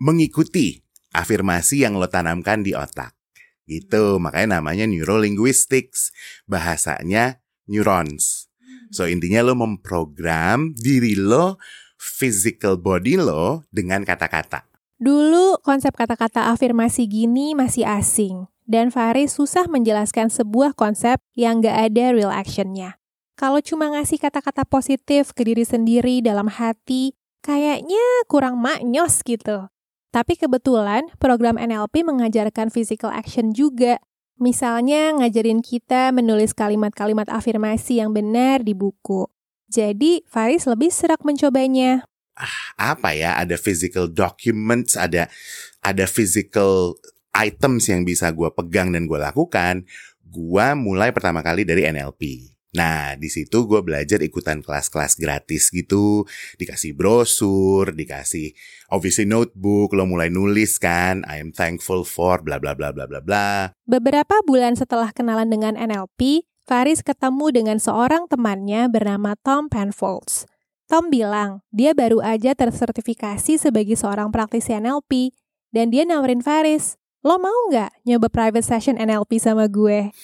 Speaker 9: mengikuti afirmasi yang lo tanamkan di otak. Gitu, makanya namanya neurolinguistics, bahasanya neurons. So intinya lo memprogram diri lo, physical body lo dengan kata-kata.
Speaker 1: Dulu konsep kata-kata afirmasi gini masih asing, dan Faris susah menjelaskan sebuah konsep yang gak ada real actionnya. Kalau cuma ngasih kata-kata positif ke diri sendiri dalam hati, kayaknya kurang maknyos gitu. Tapi kebetulan program NLP mengajarkan physical action juga. Misalnya ngajarin kita menulis kalimat-kalimat afirmasi yang benar di buku. Jadi Faris lebih serak mencobanya.
Speaker 9: Ah, apa ya? Ada physical documents, ada ada physical items yang bisa gue pegang dan gue lakukan. Gue mulai pertama kali dari NLP. Nah, di situ gue belajar ikutan kelas-kelas gratis gitu, dikasih brosur, dikasih obviously notebook, lo mulai nulis kan, I am thankful for bla bla bla bla bla bla.
Speaker 1: Beberapa bulan setelah kenalan dengan NLP, Faris ketemu dengan seorang temannya bernama Tom Penfolds. Tom bilang, dia baru aja tersertifikasi sebagai seorang praktisi NLP, dan dia nawarin Faris, lo mau nggak nyoba private session NLP sama gue?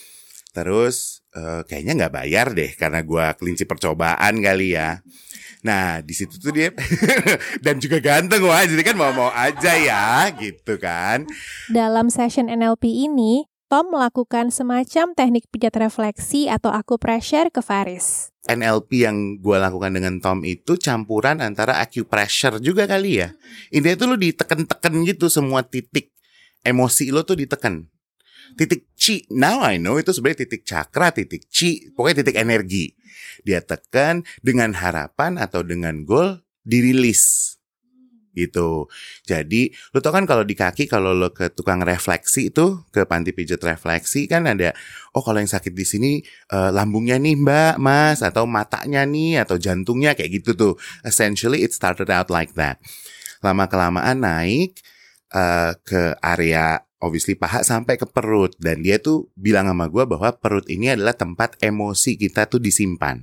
Speaker 9: Terus uh, kayaknya nggak bayar deh karena gue kelinci percobaan kali ya. Nah di situ tuh dia dan juga ganteng wah jadi kan mau mau aja ya gitu kan.
Speaker 1: Dalam session NLP ini, Tom melakukan semacam teknik pijat refleksi atau acupressure ke Faris.
Speaker 9: NLP yang gue lakukan dengan Tom itu campuran antara acupressure juga kali ya. Intinya tuh lo diteken-teken gitu semua titik emosi lo tuh diteken titik chi. Now I know itu sebenarnya titik cakra, titik chi, pokoknya titik energi. Dia tekan dengan harapan atau dengan goal dirilis. Gitu. Jadi lu tau kan kalau di kaki kalau lo ke tukang refleksi itu ke panti pijat refleksi kan ada oh kalau yang sakit di sini eh, lambungnya nih mbak mas atau matanya nih atau jantungnya kayak gitu tuh. Essentially it started out like that. Lama kelamaan naik eh, ke area obviously paha sampai ke perut dan dia tuh bilang sama gue bahwa perut ini adalah tempat emosi kita tuh disimpan.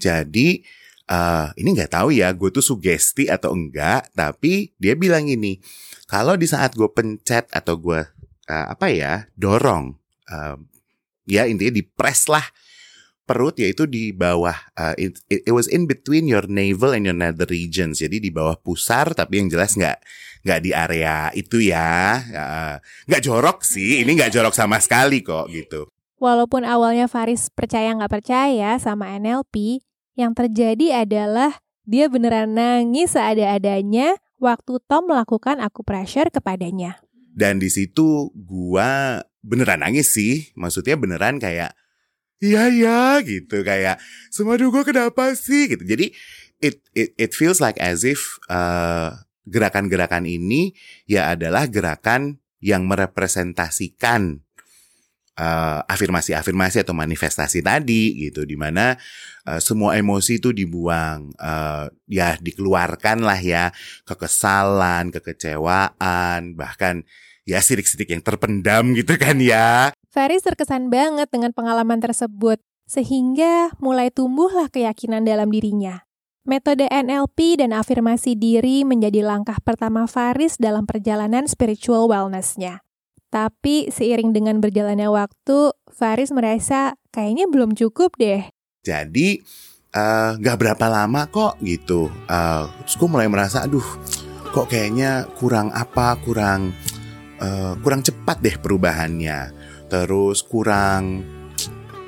Speaker 9: Jadi eh ini nggak tahu ya, gue tuh sugesti atau enggak, tapi dia bilang ini, kalau di saat gue pencet atau gue eh, apa ya dorong, eh, ya intinya di press lah perut yaitu di bawah, eh, it, it, was in between your navel and your nether regions, jadi di bawah pusar, tapi yang jelas nggak nggak di area itu ya, nggak jorok sih, ini nggak jorok sama sekali kok gitu.
Speaker 1: Walaupun awalnya Faris percaya nggak percaya sama NLP, yang terjadi adalah dia beneran nangis seada-adanya waktu Tom melakukan akupressure kepadanya.
Speaker 9: Dan di situ gua beneran nangis sih. Maksudnya beneran kayak iya ya gitu kayak semua gua kenapa sih gitu. Jadi it it it feels like as if uh, gerakan-gerakan ini ya adalah gerakan yang merepresentasikan uh, afirmasi-afirmasi atau manifestasi tadi gitu di mana uh, semua emosi itu dibuang uh, ya dikeluarkan lah ya kekesalan kekecewaan bahkan ya sidik-sidik yang terpendam gitu kan ya
Speaker 1: Faris terkesan banget dengan pengalaman tersebut, sehingga mulai tumbuhlah keyakinan dalam dirinya. Metode NLP dan afirmasi diri menjadi langkah pertama Faris dalam perjalanan spiritual wellness-nya. Tapi seiring dengan berjalannya waktu, Faris merasa kayaknya belum cukup deh.
Speaker 9: jadi eh, nggak berapa lama kok gitu Eh, terus mulai merasa aduh kok kayaknya kurang apa kurang eh, kurang cepat deh perubahannya terus kurang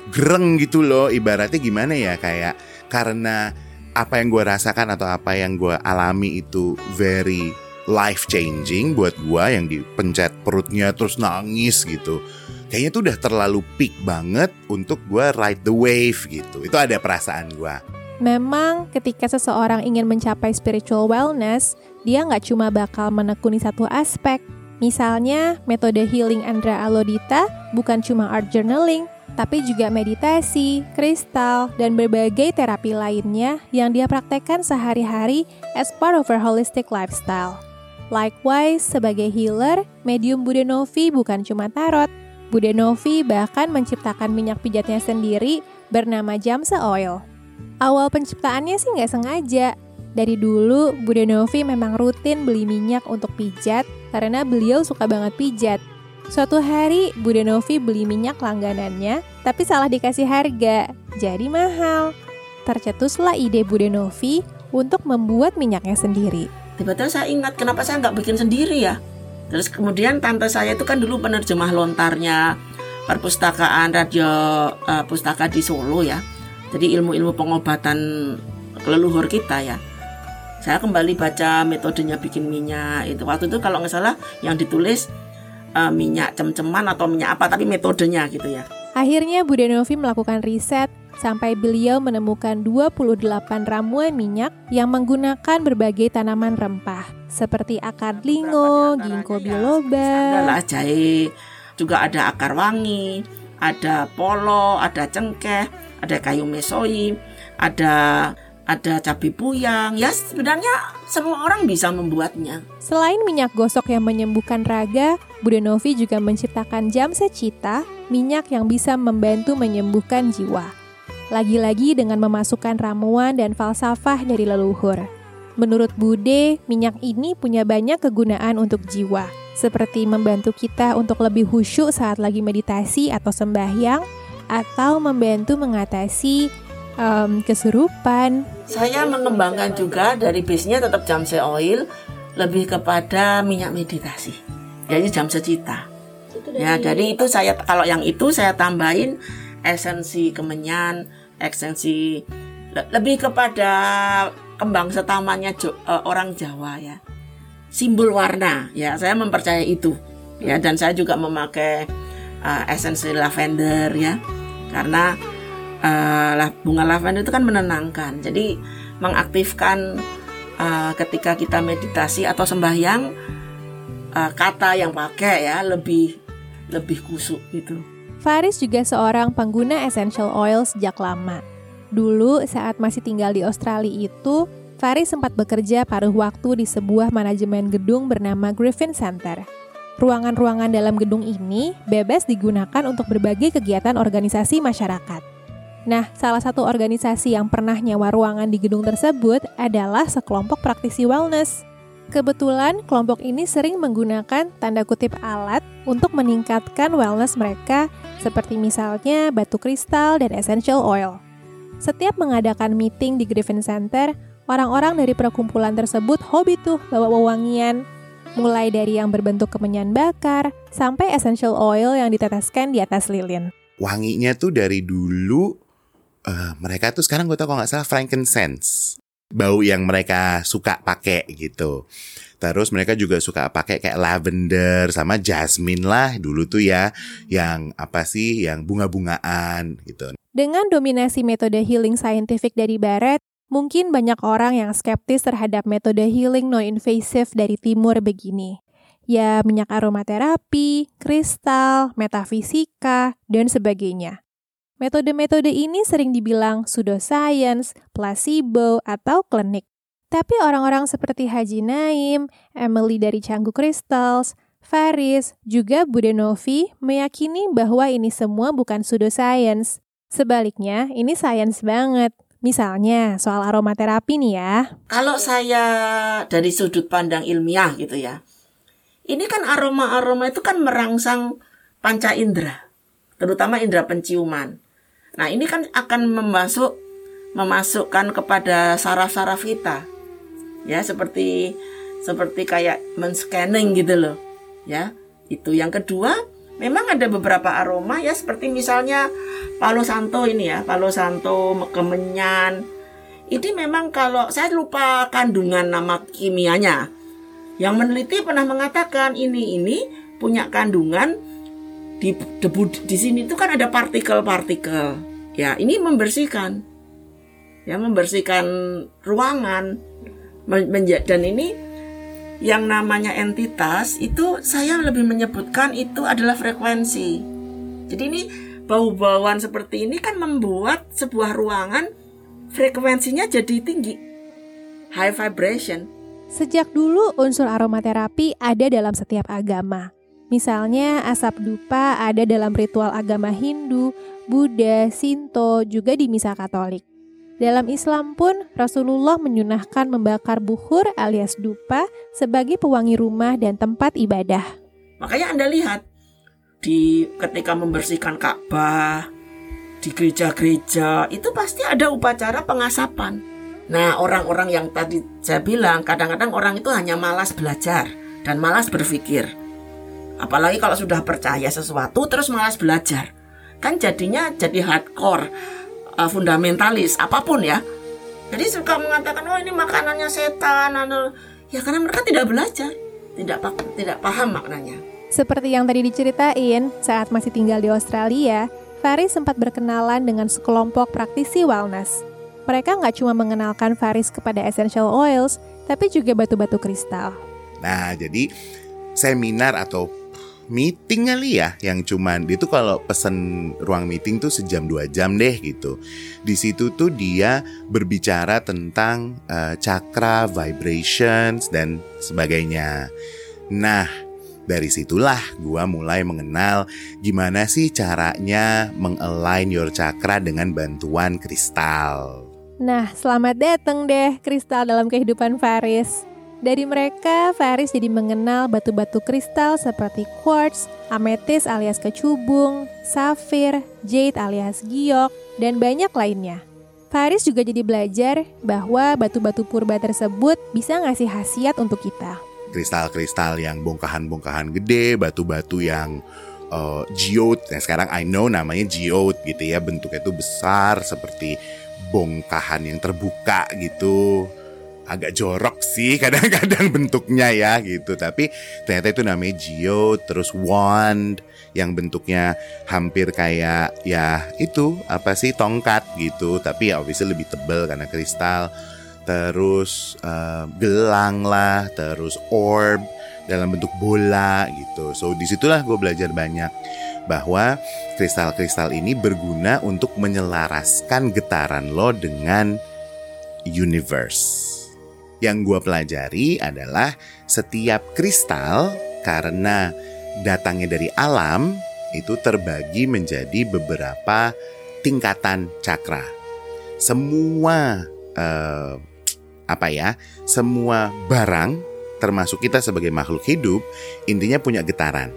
Speaker 9: gereng gitu loh ibaratnya gimana ya kayak karena apa yang gue rasakan atau apa yang gue alami itu very life changing buat gue yang dipencet perutnya terus nangis gitu kayaknya tuh udah terlalu peak banget untuk gue ride the wave gitu itu ada perasaan gue
Speaker 1: Memang ketika seseorang ingin mencapai spiritual wellness, dia nggak cuma bakal menekuni satu aspek. Misalnya, metode healing Andra Alodita bukan cuma art journaling, tapi juga meditasi, kristal, dan berbagai terapi lainnya yang dia praktekkan sehari-hari as part of her holistic lifestyle. Likewise, sebagai healer, medium Bude Novi bukan cuma tarot. Bude Novi bahkan menciptakan minyak pijatnya sendiri bernama Jamsa Oil. Awal penciptaannya sih nggak sengaja. Dari dulu, Bude Novi memang rutin beli minyak untuk pijat karena beliau suka banget pijat. Suatu hari, Bude Novi beli minyak langganannya, tapi salah dikasih harga, jadi mahal. Tercetuslah ide Bude Novi untuk membuat minyaknya sendiri.
Speaker 8: Tiba-tiba saya ingat kenapa saya nggak bikin sendiri ya. Terus kemudian tante saya itu kan dulu penerjemah lontarnya perpustakaan radio eh, pustaka di Solo ya. Jadi ilmu-ilmu pengobatan leluhur kita ya. Saya kembali baca metodenya bikin minyak itu waktu itu kalau nggak salah yang ditulis eh, minyak cem-ceman atau minyak apa tapi metodenya gitu ya.
Speaker 1: Akhirnya Bude Novi melakukan riset sampai beliau menemukan 28 ramuan minyak yang menggunakan berbagai tanaman rempah seperti akar lingo, ginkgo biloba,
Speaker 8: Adalah jahe, juga ada akar wangi, ada polo, ada cengkeh, ada kayu mesoi, ada ada cabai puyang. Ya sebenarnya semua orang bisa membuatnya.
Speaker 1: Selain minyak gosok yang menyembuhkan raga, Bude Novi juga menciptakan jam secita, minyak yang bisa membantu menyembuhkan jiwa. Lagi-lagi dengan memasukkan ramuan dan falsafah dari leluhur. Menurut Bude, minyak ini punya banyak kegunaan untuk jiwa, seperti membantu kita untuk lebih khusyuk saat lagi meditasi atau sembahyang, atau membantu mengatasi em, kesurupan,
Speaker 8: Saya mengembangkan juga dari base-nya tetap jamse oil lebih kepada minyak meditasi. Jadi jamse cita. Ya, jadi itu saya kalau yang itu saya tambahin esensi kemenyan, esensi le- lebih kepada kembang setamanya Jo- eh, orang Jawa ya. Simbol warna ya, saya mempercayai itu. Ya, dan saya juga memakai eh, esensi lavender ya. Karena lah- bunga lavender itu kan menenangkan. Jadi mengaktifkan uh, ketika kita meditasi atau sembahyang uh, kata yang pakai ya lebih lebih kusuk gitu.
Speaker 1: Faris juga seorang pengguna essential oil sejak lama. Dulu saat masih tinggal di Australia itu, Faris sempat bekerja paruh waktu di sebuah manajemen gedung bernama Griffin Center. Ruangan-ruangan dalam gedung ini bebas digunakan untuk berbagai kegiatan organisasi masyarakat. Nah, salah satu organisasi yang pernah nyawa ruangan di gedung tersebut adalah sekelompok praktisi wellness. Kebetulan kelompok ini sering menggunakan tanda kutip alat untuk meningkatkan wellness mereka seperti misalnya batu kristal dan essential oil. Setiap mengadakan meeting di Griffin Center, orang-orang dari perkumpulan tersebut hobi tuh bawa wewangian, mulai dari yang berbentuk kemenyan bakar sampai essential oil yang diteteskan di atas lilin.
Speaker 9: Wanginya tuh dari dulu uh, mereka tuh sekarang gue tau kalau nggak salah frankincense bau yang mereka suka pakai gitu. Terus mereka juga suka pakai kayak lavender sama jasmine lah dulu tuh ya, yang apa sih, yang bunga-bungaan gitu.
Speaker 1: Dengan dominasi metode healing scientific dari barat, mungkin banyak orang yang skeptis terhadap metode healing non-invasive dari timur begini. Ya, minyak aromaterapi, kristal, metafisika, dan sebagainya. Metode-metode ini sering dibilang pseudoscience, placebo, atau klinik. Tapi orang-orang seperti Haji Naim, Emily dari Canggu Crystals, Faris, juga Budenovi meyakini bahwa ini semua bukan pseudoscience. Sebaliknya, ini sains banget. Misalnya soal aromaterapi nih ya.
Speaker 8: Kalau saya dari sudut pandang ilmiah gitu ya. Ini kan aroma-aroma itu kan merangsang panca indera, terutama indera penciuman. Nah, ini kan akan memasuk memasukkan kepada saraf-saraf kita. Ya, seperti seperti kayak men-scanning gitu loh. Ya. Itu yang kedua, memang ada beberapa aroma ya seperti misalnya Palo Santo ini ya, Palo Santo, kemenyan. Ini memang kalau saya lupa kandungan nama kimianya. Yang meneliti pernah mengatakan ini ini punya kandungan di debu di sini itu kan ada partikel-partikel. Ya, ini membersihkan. Ya, membersihkan ruangan. dan ini yang namanya entitas itu saya lebih menyebutkan itu adalah frekuensi. Jadi ini bau-bauan seperti ini kan membuat sebuah ruangan frekuensinya jadi tinggi. High vibration.
Speaker 1: Sejak dulu unsur aromaterapi ada dalam setiap agama. Misalnya asap dupa ada dalam ritual agama Hindu, Buddha, Sinto, juga di misa Katolik. Dalam Islam pun Rasulullah menyunahkan membakar buhur alias dupa sebagai pewangi rumah dan tempat ibadah.
Speaker 8: Makanya Anda lihat di ketika membersihkan Ka'bah, di gereja-gereja itu pasti ada upacara pengasapan. Nah, orang-orang yang tadi saya bilang kadang-kadang orang itu hanya malas belajar dan malas berpikir. Apalagi kalau sudah percaya sesuatu terus malas belajar. Kan jadinya jadi hardcore, uh, fundamentalis, apa pun ya. Jadi suka mengatakan, oh ini makanannya setan. Anu. Ya karena mereka tidak belajar, tidak tidak paham maknanya.
Speaker 1: Seperti yang tadi diceritain, saat masih tinggal di Australia, Faris sempat berkenalan dengan sekelompok praktisi wellness. Mereka nggak cuma mengenalkan Faris kepada essential oils, tapi juga batu-batu kristal.
Speaker 9: Nah, jadi seminar atau meeting kali ya yang cuman itu kalau pesen ruang meeting tuh sejam dua jam deh gitu. Di situ tuh dia berbicara tentang uh, chakra, vibrations dan sebagainya. Nah, dari situlah gua mulai mengenal gimana sih caranya mengalign your chakra dengan bantuan kristal.
Speaker 1: Nah, selamat datang deh kristal dalam kehidupan Faris. Dari mereka, Faris jadi mengenal batu-batu kristal seperti quartz, ametis alias kecubung, safir, jade alias giok, dan banyak lainnya. Faris juga jadi belajar bahwa batu-batu purba tersebut bisa ngasih khasiat untuk kita.
Speaker 9: Kristal-kristal yang bongkahan-bongkahan gede, batu-batu yang uh, geode. Nah sekarang I know namanya geode gitu ya, bentuknya itu besar seperti bongkahan yang terbuka gitu agak jorok sih kadang-kadang bentuknya ya gitu tapi ternyata itu namanya Geo terus wand yang bentuknya hampir kayak ya itu apa sih tongkat gitu tapi ya obviously lebih tebal karena kristal terus uh, gelang lah, terus orb dalam bentuk bola gitu. So di situlah gue belajar banyak bahwa kristal-kristal ini berguna untuk menyelaraskan getaran lo dengan universe. Yang gue pelajari adalah setiap kristal karena datangnya dari alam itu terbagi menjadi beberapa tingkatan cakra. Semua uh, apa ya? Semua barang termasuk kita sebagai makhluk hidup intinya punya getaran.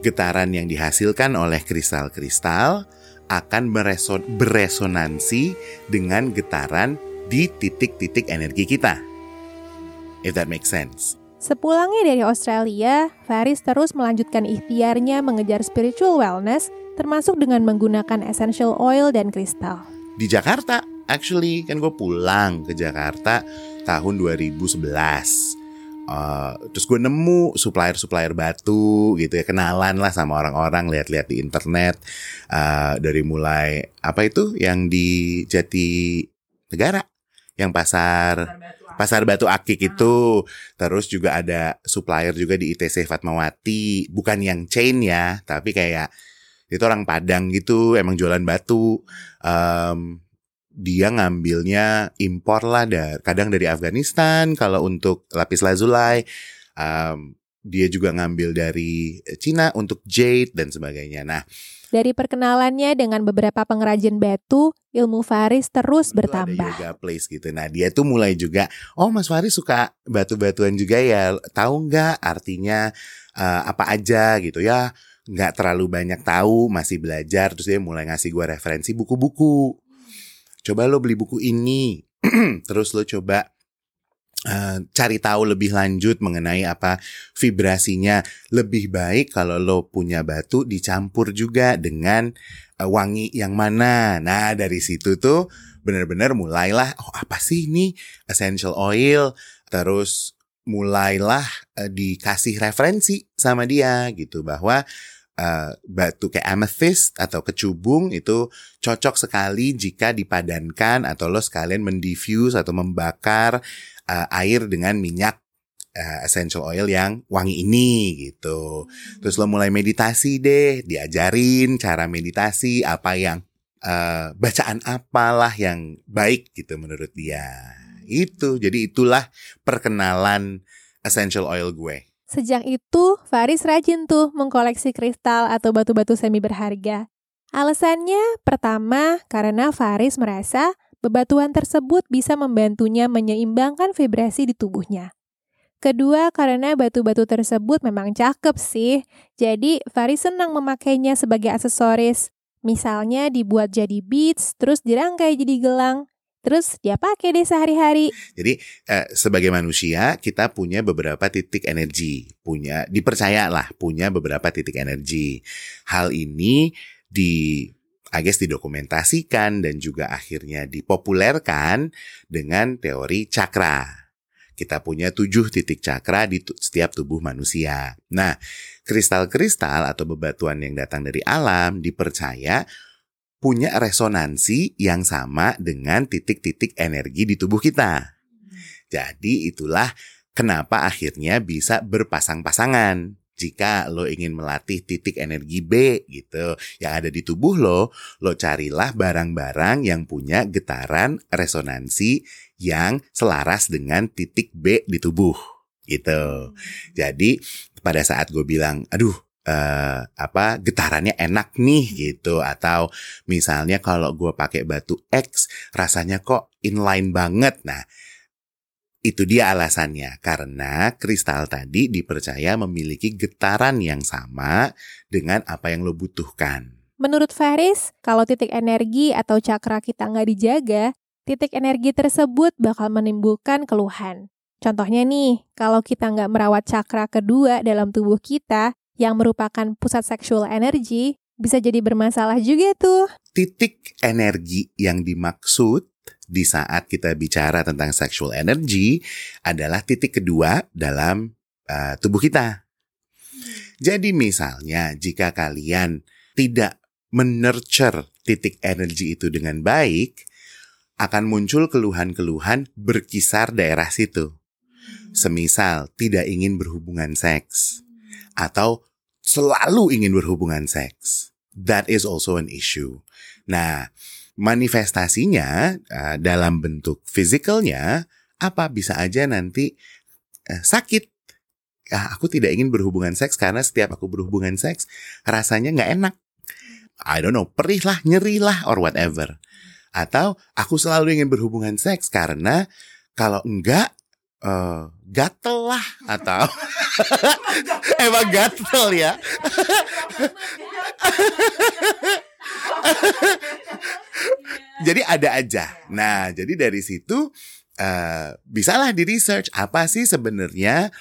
Speaker 9: Getaran yang dihasilkan oleh kristal-kristal akan mereson beresonansi dengan getaran di titik-titik energi kita. If that makes sense.
Speaker 1: Sepulangnya dari Australia, Faris terus melanjutkan ikhtiarnya mengejar spiritual wellness, termasuk dengan menggunakan essential oil dan kristal.
Speaker 9: Di Jakarta, actually kan gue pulang ke Jakarta tahun 2011. Uh, terus gue nemu supplier-supplier batu gitu ya kenalan lah sama orang-orang lihat-lihat di internet uh, dari mulai apa itu yang di Jati Negara yang pasar Pasar Batu Akik itu. Terus juga ada supplier juga di ITC Fatmawati, bukan yang chain ya, tapi kayak itu orang Padang gitu, emang jualan batu. Um, dia ngambilnya impor lah dari kadang dari Afghanistan kalau untuk lapis lazuli um, dia juga ngambil dari Cina untuk jade dan sebagainya. Nah,
Speaker 1: dari perkenalannya dengan beberapa pengrajin batu, ilmu Faris terus bertambah.
Speaker 9: Ada yoga place gitu. Nah dia tuh mulai juga, oh Mas Faris suka batu-batuan juga ya. Tahu nggak artinya uh, apa aja gitu ya? Nggak terlalu banyak tahu, masih belajar. Terus dia mulai ngasih gue referensi buku-buku. Coba lo beli buku ini. terus lo coba Uh, cari tahu lebih lanjut mengenai apa vibrasinya. Lebih baik kalau lo punya batu dicampur juga dengan uh, wangi yang mana. Nah dari situ tuh benar-benar mulailah oh apa sih ini? Essential oil. Terus mulailah uh, dikasih referensi sama dia gitu bahwa uh, batu kayak amethyst atau kecubung itu cocok sekali jika dipadankan atau lo sekalian mendifuse atau membakar uh, air dengan minyak uh, essential oil yang wangi ini gitu. Terus lo mulai meditasi deh, diajarin cara meditasi, apa yang uh, bacaan apalah yang baik gitu menurut dia. Itu, jadi itulah perkenalan essential oil gue.
Speaker 1: Sejak itu, Faris rajin tuh mengkoleksi kristal atau batu-batu semi berharga. Alasannya, pertama, karena Faris merasa bebatuan tersebut bisa membantunya menyeimbangkan vibrasi di tubuhnya. Kedua, karena batu-batu tersebut memang cakep sih, jadi Faris senang memakainya sebagai aksesoris. Misalnya dibuat jadi beads, terus dirangkai jadi gelang, terus dia pakai deh sehari-hari.
Speaker 9: Jadi eh, sebagai manusia kita punya beberapa titik energi, punya dipercayalah punya beberapa titik energi. Hal ini di I guess didokumentasikan dan juga akhirnya dipopulerkan dengan teori cakra. Kita punya tujuh titik cakra di setiap tubuh manusia. Nah, kristal-kristal atau bebatuan yang datang dari alam dipercaya punya resonansi yang sama dengan titik-titik energi di tubuh kita. Jadi itulah kenapa akhirnya bisa berpasang-pasangan jika lo ingin melatih titik energi B gitu yang ada di tubuh lo, lo carilah barang-barang yang punya getaran resonansi yang selaras dengan titik B di tubuh gitu. Jadi pada saat gue bilang, aduh uh, apa getarannya enak nih gitu atau misalnya kalau gue pakai batu X rasanya kok inline banget. Nah, itu dia alasannya, karena kristal tadi dipercaya memiliki getaran yang sama dengan apa yang lo butuhkan.
Speaker 1: Menurut Faris, kalau titik energi atau cakra kita nggak dijaga, titik energi tersebut bakal menimbulkan keluhan. Contohnya nih, kalau kita nggak merawat cakra kedua dalam tubuh kita, yang merupakan pusat seksual energi, bisa jadi bermasalah juga tuh.
Speaker 9: Titik energi yang dimaksud di saat kita bicara tentang sexual energy adalah titik kedua dalam uh, tubuh kita. Jadi misalnya jika kalian tidak menurture titik energi itu dengan baik, akan muncul keluhan-keluhan berkisar daerah situ. Semisal tidak ingin berhubungan seks atau selalu ingin berhubungan seks. That is also an issue. Nah, manifestasinya uh, dalam bentuk fisikalnya apa bisa aja nanti uh, sakit. Ah, aku tidak ingin berhubungan seks karena setiap aku berhubungan seks rasanya nggak enak. I don't know, perih lah, nyeri lah, or whatever. Atau aku selalu ingin berhubungan seks karena kalau enggak uh, gatel lah atau emang gatel ya. jadi ada aja. Nah, jadi dari situ uh, bisalah di research apa sih sebenarnya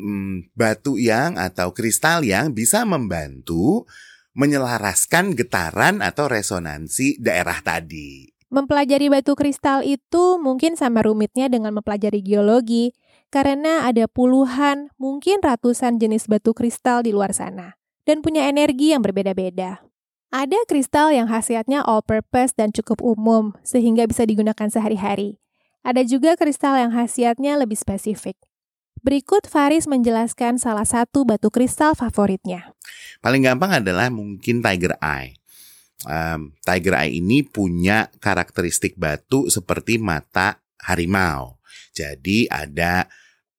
Speaker 9: hmm, batu yang atau kristal yang bisa membantu menyelaraskan getaran atau resonansi daerah tadi.
Speaker 1: Mempelajari batu kristal itu mungkin sama rumitnya dengan mempelajari geologi, karena ada puluhan, mungkin ratusan jenis batu kristal di luar sana, dan punya energi yang berbeda-beda. Ada kristal yang khasiatnya all-purpose dan cukup umum, sehingga bisa digunakan sehari-hari. Ada juga kristal yang khasiatnya lebih spesifik. Berikut Faris menjelaskan salah satu batu kristal favoritnya.
Speaker 9: Paling gampang adalah mungkin Tiger Eye um, Tiger Eye ini punya karakteristik batu seperti mata harimau. Jadi ada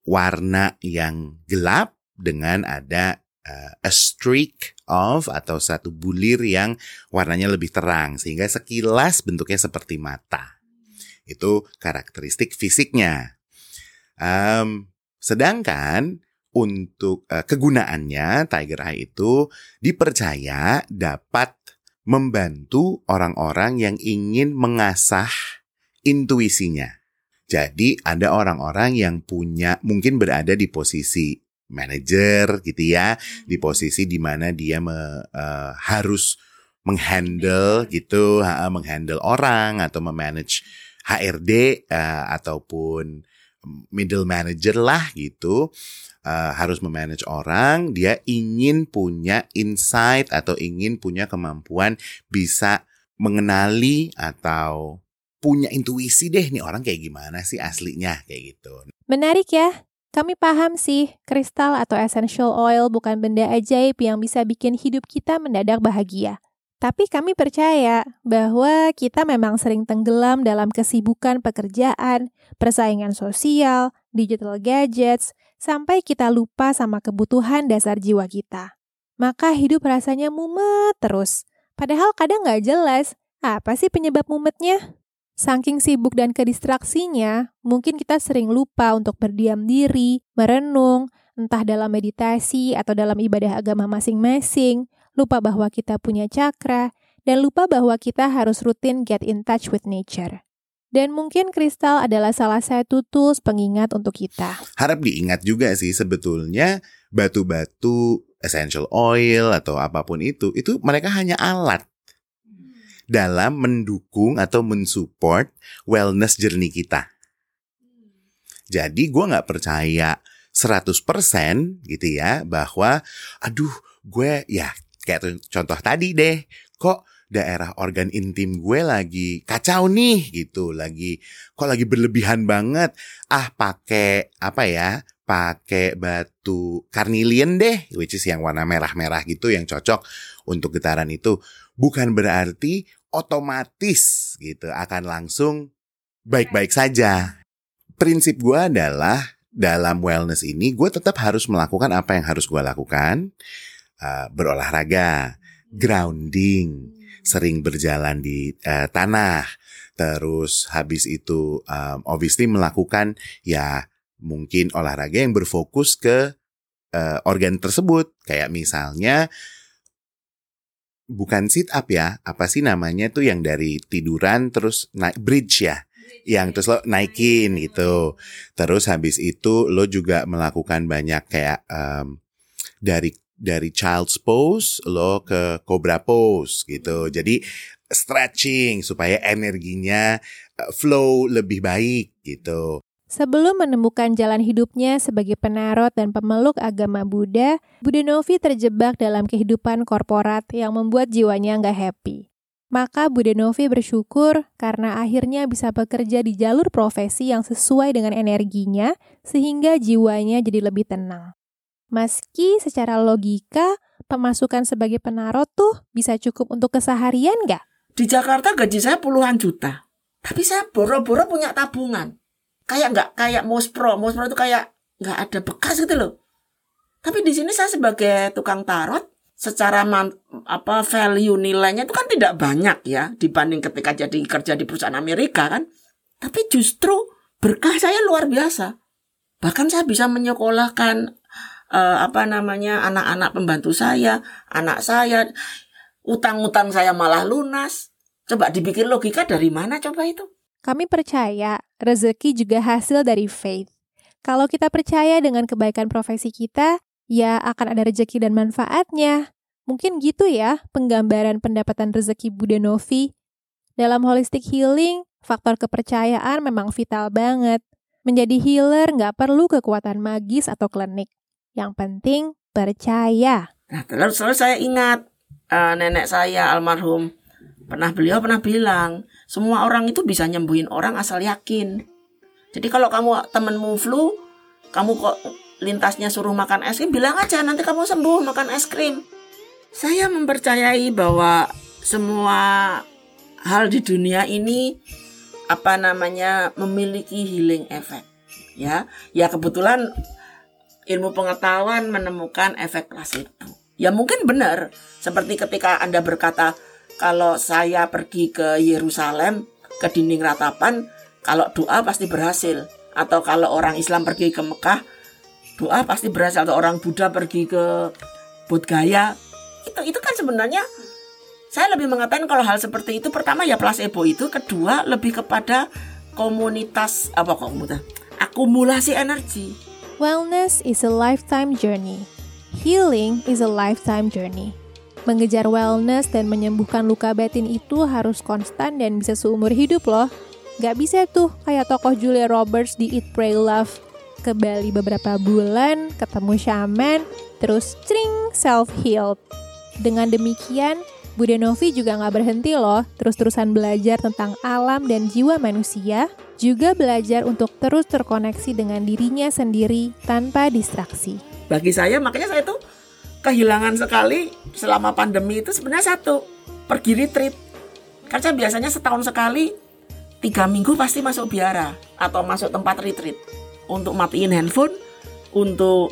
Speaker 9: warna yang gelap dengan ada uh, a streak of atau satu bulir yang warnanya lebih terang sehingga sekilas bentuknya seperti mata. Itu karakteristik fisiknya. Um, sedangkan untuk uh, kegunaannya Tiger Eye itu dipercaya dapat membantu orang-orang yang ingin mengasah intuisinya. Jadi ada orang-orang yang punya mungkin berada di posisi manajer gitu ya, di posisi di mana dia me, uh, harus menghandle gitu, uh, menghandle orang atau memanage HRD uh, ataupun middle manager lah gitu uh, harus memanage orang, dia ingin punya insight atau ingin punya kemampuan bisa mengenali atau punya intuisi deh nih orang kayak gimana sih aslinya kayak gitu.
Speaker 1: Menarik ya. Kami paham sih, kristal atau essential oil bukan benda ajaib yang bisa bikin hidup kita mendadak bahagia. Tapi kami percaya bahwa kita memang sering tenggelam dalam kesibukan pekerjaan, persaingan sosial, digital gadgets, sampai kita lupa sama kebutuhan dasar jiwa kita. Maka hidup rasanya mumet terus. Padahal kadang nggak jelas, apa sih penyebab mumetnya? Saking sibuk dan kedistraksinya, mungkin kita sering lupa untuk berdiam diri, merenung, entah dalam meditasi atau dalam ibadah agama masing-masing, lupa bahwa kita punya cakra, dan lupa bahwa kita harus rutin get in touch with nature. Dan mungkin kristal adalah salah satu tools pengingat untuk kita.
Speaker 9: Harap diingat juga sih sebetulnya batu-batu essential oil atau apa pun itu, itu mereka hanya alat dalam mendukung atau mensupport wellness journey kita. Jadi gue nggak percaya 100% gitu ya bahwa aduh gue ya kayak contoh tadi deh kok daerah organ intim gue lagi kacau nih gitu, lagi kok lagi berlebihan banget. Ah pakai apa ya? Pakai batu carnelian deh, which is yang warna merah-merah gitu yang cocok untuk getaran itu. Bukan berarti otomatis gitu akan langsung baik-baik saja. Prinsip gue adalah dalam wellness ini gue tetap harus melakukan apa yang harus gue lakukan. Uh, berolahraga, grounding, sering berjalan di uh, tanah. Terus habis itu um, obviously melakukan ya mungkin olahraga yang berfokus ke uh, organ tersebut. Kayak misalnya bukan sit up ya, apa sih namanya tuh yang dari tiduran terus naik bridge ya yang terus lo naikin gitu. Terus habis itu lo juga melakukan banyak kayak um, dari dari child's pose lo ke cobra pose gitu. Jadi stretching supaya energinya eh, flow lebih baik gitu.
Speaker 1: Sebelum menemukan jalan hidupnya sebagai penarot dan pemeluk agama Buddha, Buddha Novi terjebak dalam kehidupan korporat yang membuat jiwanya nggak happy. Maka Bu Denovi bersyukur karena akhirnya bisa bekerja di jalur profesi yang sesuai dengan energinya sehingga jiwanya jadi lebih tenang. Meski secara logika pemasukan sebagai penarot tuh bisa cukup untuk keseharian nggak?
Speaker 8: Di Jakarta gaji saya puluhan juta. Tapi saya boro-boro punya tabungan. Kayak nggak kayak Mospro. Mospro itu kayak nggak ada bekas gitu loh. Tapi di sini saya sebagai tukang tarot, secara man, apa value nilainya itu kan tidak banyak ya dibanding ketika jadi kerja di perusahaan Amerika kan. Tapi justru berkah saya luar biasa. Bahkan saya bisa menyekolahkan uh, apa namanya anak-anak pembantu saya, anak saya, utang-utang saya malah lunas. Coba dipikir logika dari mana coba itu?
Speaker 1: Kami percaya rezeki juga hasil dari faith. Kalau kita percaya dengan kebaikan profesi kita, ya akan ada rezeki dan manfaatnya. Mungkin gitu ya penggambaran pendapatan rezeki Budenovi. Dalam holistic healing, faktor kepercayaan memang vital banget. Menjadi healer nggak perlu kekuatan magis atau klinik. Yang penting percaya.
Speaker 8: Nah, terus, terus saya ingat uh, nenek saya almarhum pernah beliau pernah bilang semua orang itu bisa nyembuhin orang asal yakin. Jadi kalau kamu temenmu flu, kamu kok lintasnya suruh makan es krim, bilang aja nanti kamu sembuh makan es krim. Saya mempercayai bahwa semua hal di dunia ini apa namanya memiliki healing effect. Ya, ya kebetulan ilmu pengetahuan menemukan efek placebo. Ya mungkin benar, seperti ketika Anda berkata kalau saya pergi ke Yerusalem ke dinding ratapan, kalau doa pasti berhasil. Atau kalau orang Islam pergi ke Mekah, doa pasti berhasil. Atau orang Buddha pergi ke Bodh itu itu kan sebenarnya saya lebih mengatakan kalau hal seperti itu pertama ya placebo itu kedua lebih kepada komunitas apa komunitas akumulasi energi.
Speaker 1: Wellness is a lifetime journey. Healing is a lifetime journey mengejar wellness dan menyembuhkan luka batin itu harus konstan dan bisa seumur hidup loh Gak bisa tuh kayak tokoh Julia Roberts di Eat, Pray, Love ke Bali beberapa bulan, ketemu shaman, terus cring self-healed. Dengan demikian, Budenovi juga nggak berhenti loh, terus-terusan belajar tentang alam dan jiwa manusia, juga belajar untuk terus terkoneksi dengan dirinya sendiri tanpa distraksi.
Speaker 8: Bagi saya, makanya saya tuh kehilangan sekali selama pandemi itu sebenarnya satu, pergi retreat. Kan saya biasanya setahun sekali, tiga minggu pasti masuk biara atau masuk tempat retreat untuk matiin handphone, untuk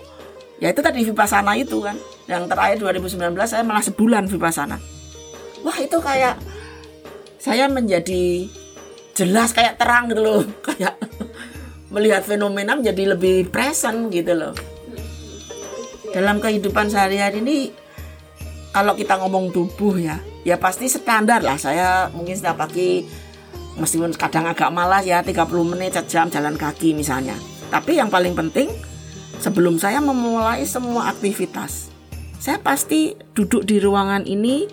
Speaker 8: ya itu tadi vipassana itu kan. Yang terakhir 2019 saya malah sebulan vipassana. Wah itu kayak saya menjadi jelas kayak terang gitu loh, kayak melihat fenomena menjadi lebih present gitu loh. Dalam kehidupan sehari-hari ini kalau kita ngomong tubuh ya, ya pasti standar lah. Saya mungkin setiap pagi meskipun kadang agak malas ya 30 menit sejam jalan kaki misalnya tapi yang paling penting, sebelum saya memulai semua aktivitas, saya pasti duduk di ruangan ini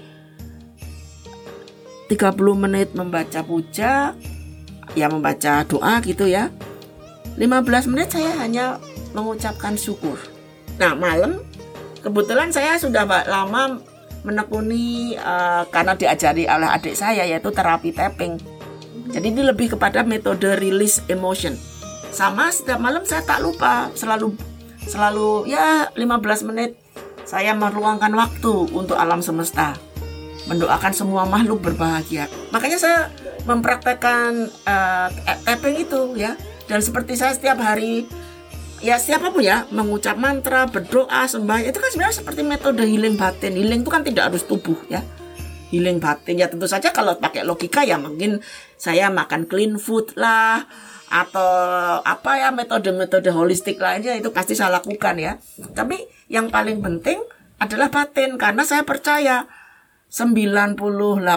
Speaker 8: 30 menit membaca puja, ya membaca doa gitu ya. 15 menit saya hanya mengucapkan syukur. Nah, malam kebetulan saya sudah lama menekuni uh, karena diajari oleh adik saya yaitu terapi tapping. Jadi ini lebih kepada metode release emotion. Sama setiap malam saya tak lupa selalu selalu ya 15 menit saya meluangkan waktu untuk alam semesta. Mendoakan semua makhluk berbahagia. Makanya saya mempraktekkan uh, tapping itu ya. Dan seperti saya setiap hari ya siapa pun ya mengucap mantra berdoa sembah itu kan sebenarnya seperti metode healing batin healing itu kan tidak harus tubuh ya healing batin ya tentu saja kalau pakai logika ya mungkin saya makan clean food lah atau apa ya metode-metode holistik lainnya itu pasti saya lakukan ya. Tapi yang paling penting adalah batin karena saya percaya 98%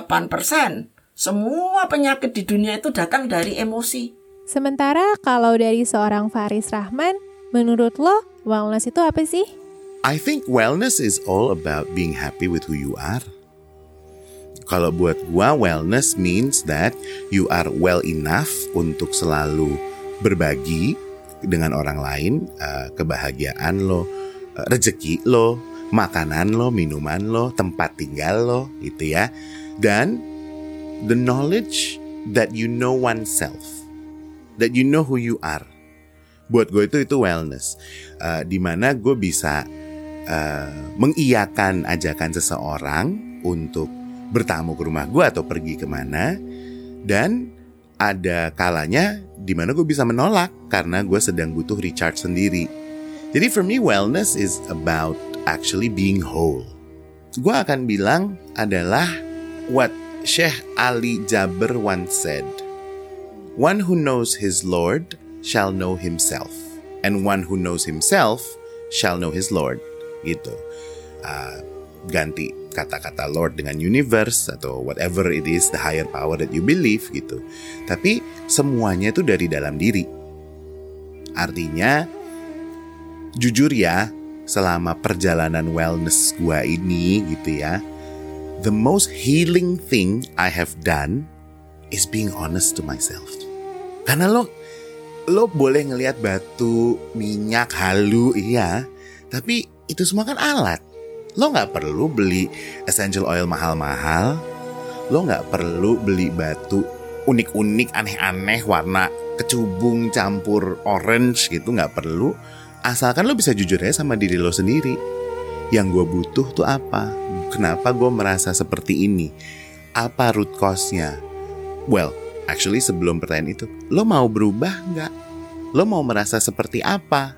Speaker 8: semua penyakit di dunia itu datang dari emosi.
Speaker 1: Sementara kalau dari seorang Faris Rahman, menurut lo wellness itu apa sih?
Speaker 9: I think wellness is all about being happy with who you are. Kalau buat gua wellness means that you are well enough untuk selalu berbagi dengan orang lain uh, kebahagiaan lo, uh, rezeki lo, makanan lo, minuman lo, tempat tinggal lo gitu ya. Dan the knowledge that you know oneself, that you know who you are. Buat gue itu itu wellness, uh, di mana gue bisa uh, mengiyakan ajakan seseorang untuk bertamu ke rumah gue atau pergi ke mana, dan ada kalanya di mana gue bisa menolak karena gue sedang butuh recharge sendiri. Jadi for me wellness is about actually being whole. Gue akan bilang adalah what Sheikh Ali Jabir once said. One who knows his Lord shall know himself. And one who knows himself shall know his Lord. Gitu. Uh, ganti kata-kata Lord dengan universe atau whatever it is the higher power that you believe gitu. Tapi semuanya itu dari dalam diri. Artinya jujur ya, selama perjalanan wellness gua ini gitu ya, the most healing thing I have done is being honest to myself. Karena lo lo boleh ngelihat batu, minyak, halu, iya, tapi itu semua kan alat. Lo nggak perlu beli essential oil mahal-mahal. Lo nggak perlu beli batu unik-unik, aneh-aneh, warna kecubung campur orange gitu nggak perlu. Asalkan lo bisa jujur aja sama diri lo sendiri. Yang gue butuh tuh apa? Kenapa gue merasa seperti ini? Apa root cause-nya? Well, actually sebelum pertanyaan itu, lo mau berubah nggak? Lo mau merasa seperti apa?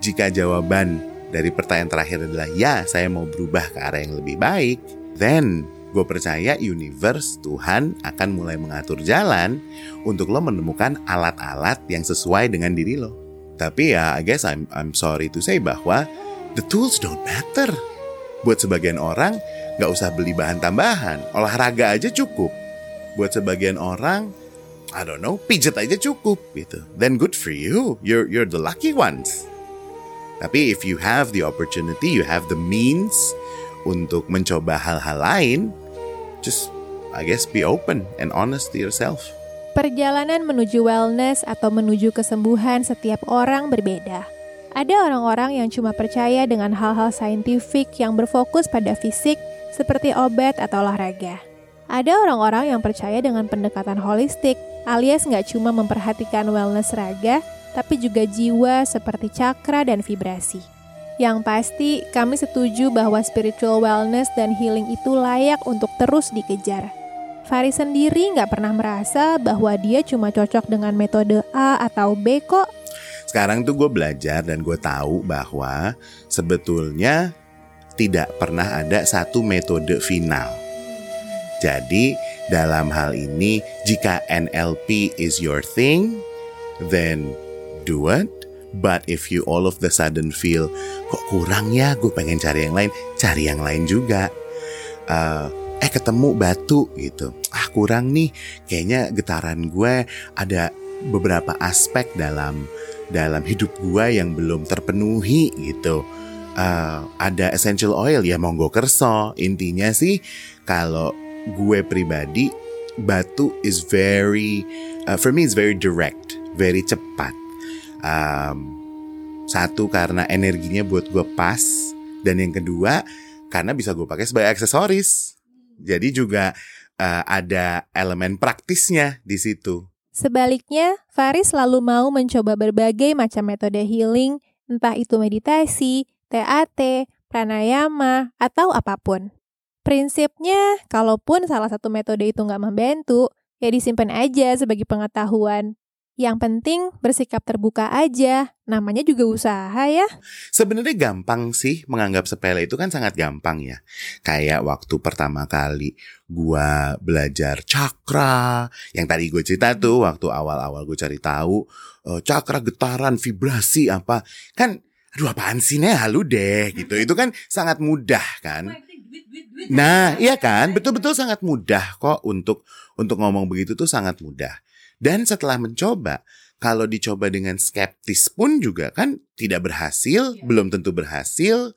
Speaker 9: Jika jawaban dari pertanyaan terakhir adalah ya, saya mau berubah ke arah yang lebih baik, then gue percaya universe Tuhan akan mulai mengatur jalan untuk lo menemukan alat-alat yang sesuai dengan diri lo. Tapi ya, I guess I'm I'm sorry to say bahwa the tools don't matter. Buat sebagian orang, nggak usah beli bahan tambahan, olahraga aja cukup. Buat sebagian orang, I don't know, pijet aja cukup gitu. Then good for you, you're you're the lucky ones. Tapi if you have the opportunity, you have the means untuk mencoba hal-hal lain, just I guess be open and honest to yourself.
Speaker 1: Perjalanan menuju wellness atau menuju kesembuhan setiap orang berbeda. Ada orang-orang yang cuma percaya dengan hal-hal saintifik yang berfokus pada fisik, seperti obat atau olahraga. Ada orang-orang yang percaya dengan pendekatan holistik, alias nggak cuma memperhatikan wellness raga, tapi juga jiwa seperti cakra dan vibrasi. Yang pasti, kami setuju bahwa spiritual wellness dan healing itu layak untuk terus dikejar. Faris sendiri nggak pernah merasa bahwa dia cuma cocok dengan metode A atau B kok.
Speaker 9: Sekarang tuh gue belajar dan gue tahu bahwa sebetulnya tidak pernah ada satu metode final. Jadi dalam hal ini jika NLP is your thing, then do it. But if you all of the sudden feel kok kurang ya, gue pengen cari yang lain, cari yang lain juga. Uh, eh ketemu batu gitu ah kurang nih kayaknya getaran gue ada beberapa aspek dalam dalam hidup gue yang belum terpenuhi gitu uh, ada essential oil ya monggo kerso intinya sih kalau gue pribadi batu is very uh, for me is very direct very cepat um, satu karena energinya buat gue pas dan yang kedua karena bisa gue pakai sebagai aksesoris jadi juga uh, ada elemen praktisnya di situ.
Speaker 1: Sebaliknya, Faris selalu mau mencoba berbagai macam metode healing, entah itu meditasi, TAT, pranayama, atau apa pun. Prinsipnya, kalaupun salah satu metode itu nggak membantu, ya disimpan aja sebagai pengetahuan. Yang penting bersikap terbuka aja, namanya juga usaha ya.
Speaker 9: Sebenarnya gampang sih menganggap sepele itu kan sangat gampang ya. Kayak waktu pertama kali gua belajar cakra, yang tadi gue cerita tuh waktu awal-awal gue cari tahu uh, cakra getaran vibrasi apa. Kan aduh apaan sih nih halu deh gitu. Itu kan sangat mudah kan. Nah, iya kan? Betul-betul sangat mudah kok untuk untuk ngomong begitu tuh sangat mudah. Dan setelah mencoba, kalau dicoba dengan skeptis pun juga kan tidak berhasil, ya. belum tentu berhasil.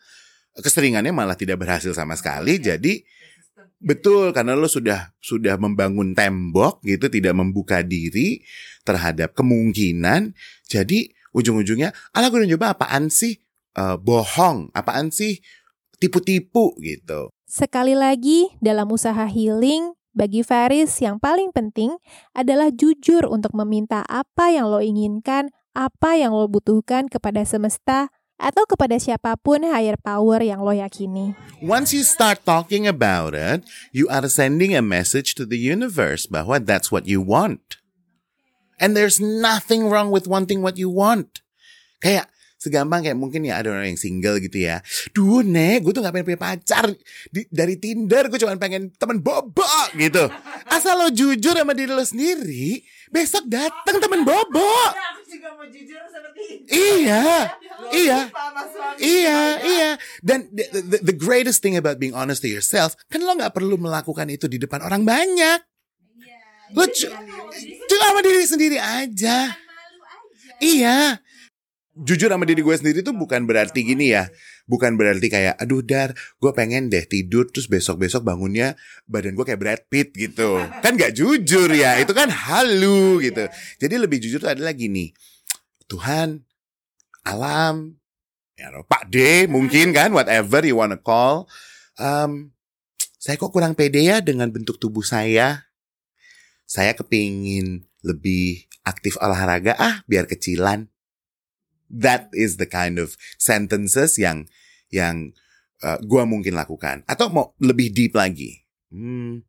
Speaker 9: Keseringannya malah tidak berhasil sama sekali. Ya. Jadi betul karena lo sudah sudah membangun tembok gitu, tidak membuka diri terhadap kemungkinan. Jadi ujung-ujungnya, ala gue udah coba apaan sih? Uh, bohong, apaan sih? Tipu-tipu gitu.
Speaker 1: Sekali lagi, dalam usaha healing, Bagi Faris, yang paling penting adalah jujur untuk meminta apa yang lo inginkan, apa yang lo butuhkan kepada semesta, atau kepada siapa pun higher power yang lo yakini.
Speaker 9: Once you start talking about it, you are sending a message to the universe bahwa that's what you want. And there's nothing wrong with wanting what you want. Kayak segampang kayak mungkin ya ada orang yang single gitu ya. Duh nek, gue tuh gak pengen punya pacar. Di, dari Tinder gue cuma pengen temen bobo gitu. Asal lo jujur sama diri lo sendiri, besok datang temen bobo.
Speaker 2: Aku juga mau jujur seperti itu.
Speaker 9: Iya, iya.
Speaker 2: Sama suami
Speaker 9: Iya,
Speaker 2: saya.
Speaker 9: iya. Dan the, the, the greatest thing about being honest to yourself, kan lo nggak perlu melakukan itu di depan orang banyak. Lo cu- cuma sama diri sendiri aja. Iya. Jujur sama diri gue sendiri tuh bukan berarti gini ya. Bukan berarti kayak, aduh dar, gue pengen deh tidur terus besok-besok bangunnya badan gue kayak Brad Pitt gitu. Kan gak jujur ya, itu kan halu gitu. Jadi lebih jujur tuh adalah gini. Tuhan, alam, ya, Pak D mungkin kan, whatever you wanna call. Um, saya kok kurang pede ya dengan bentuk tubuh saya. Saya kepingin lebih aktif olahraga, ah biar kecilan. That is the kind of sentences yang yang uh, gua mungkin lakukan. Atau mau lebih deep lagi. Hmm,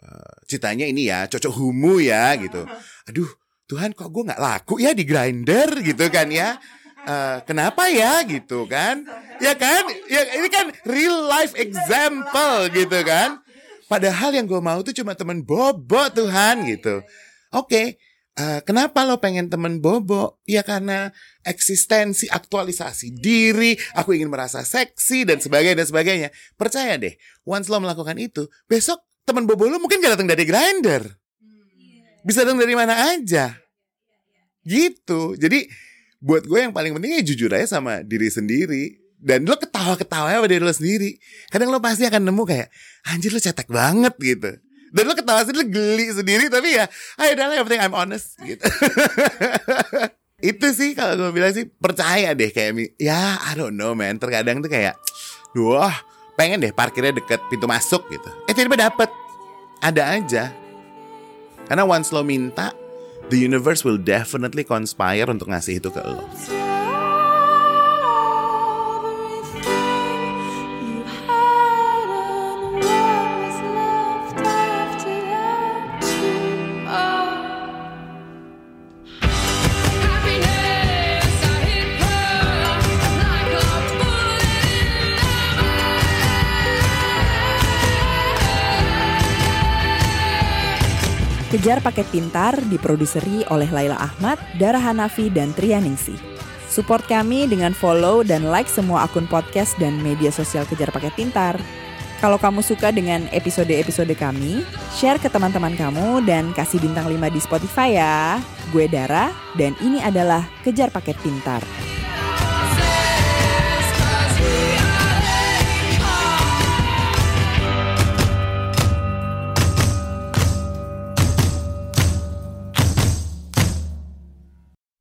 Speaker 9: uh, ceritanya ini ya, cocok humu ya gitu. Aduh, Tuhan kok gue nggak laku ya di grinder gitu kan ya. Eh, kenapa ya gitu kan? Ya kan? Ya ini kan real life example gitu kan. Padahal yang gue mau tuh cuma temen bobo Tuhan gitu. Oke, eh, kenapa lo pengen temen bobo? Ya karena eksistensi, aktualisasi diri, aku ingin merasa seksi dan sebagainya dan sebagainya. Percaya deh, once lo melakukan itu, besok temen bobo lo mungkin gak datang dari grinder. Bisa datang dari mana aja. Gitu. Jadi buat gue yang paling penting ya jujur aja sama diri sendiri. Dan lo ketawa-ketawa sama diri lo sendiri. Kadang lo pasti akan nemu kayak, anjir lo cetek banget gitu. Dan lo ketawa sendiri, geli sendiri. Tapi ya, ayo dah yang penting I'm honest gitu. Itu sih kalau gue bilang sih, percaya deh kayak, ya I don't know man. Terkadang tuh kayak, wah pengen deh parkirnya deket pintu masuk gitu. Eh tiba-tiba dapet. Ada aja. Karena once lo minta, the universe will definitely conspire untuk ngasih itu ke lo.
Speaker 2: Kejar Paket Pintar diproduseri oleh Laila Ahmad, Dara Hanafi, dan Trianingsi. Support kami dengan follow dan like semua akun podcast dan media sosial Kejar Paket Pintar. Kalau kamu suka dengan episode-episode kami, share ke teman-teman kamu dan kasih bintang 5 di Spotify ya. Gue Dara dan ini adalah Kejar Paket Pintar.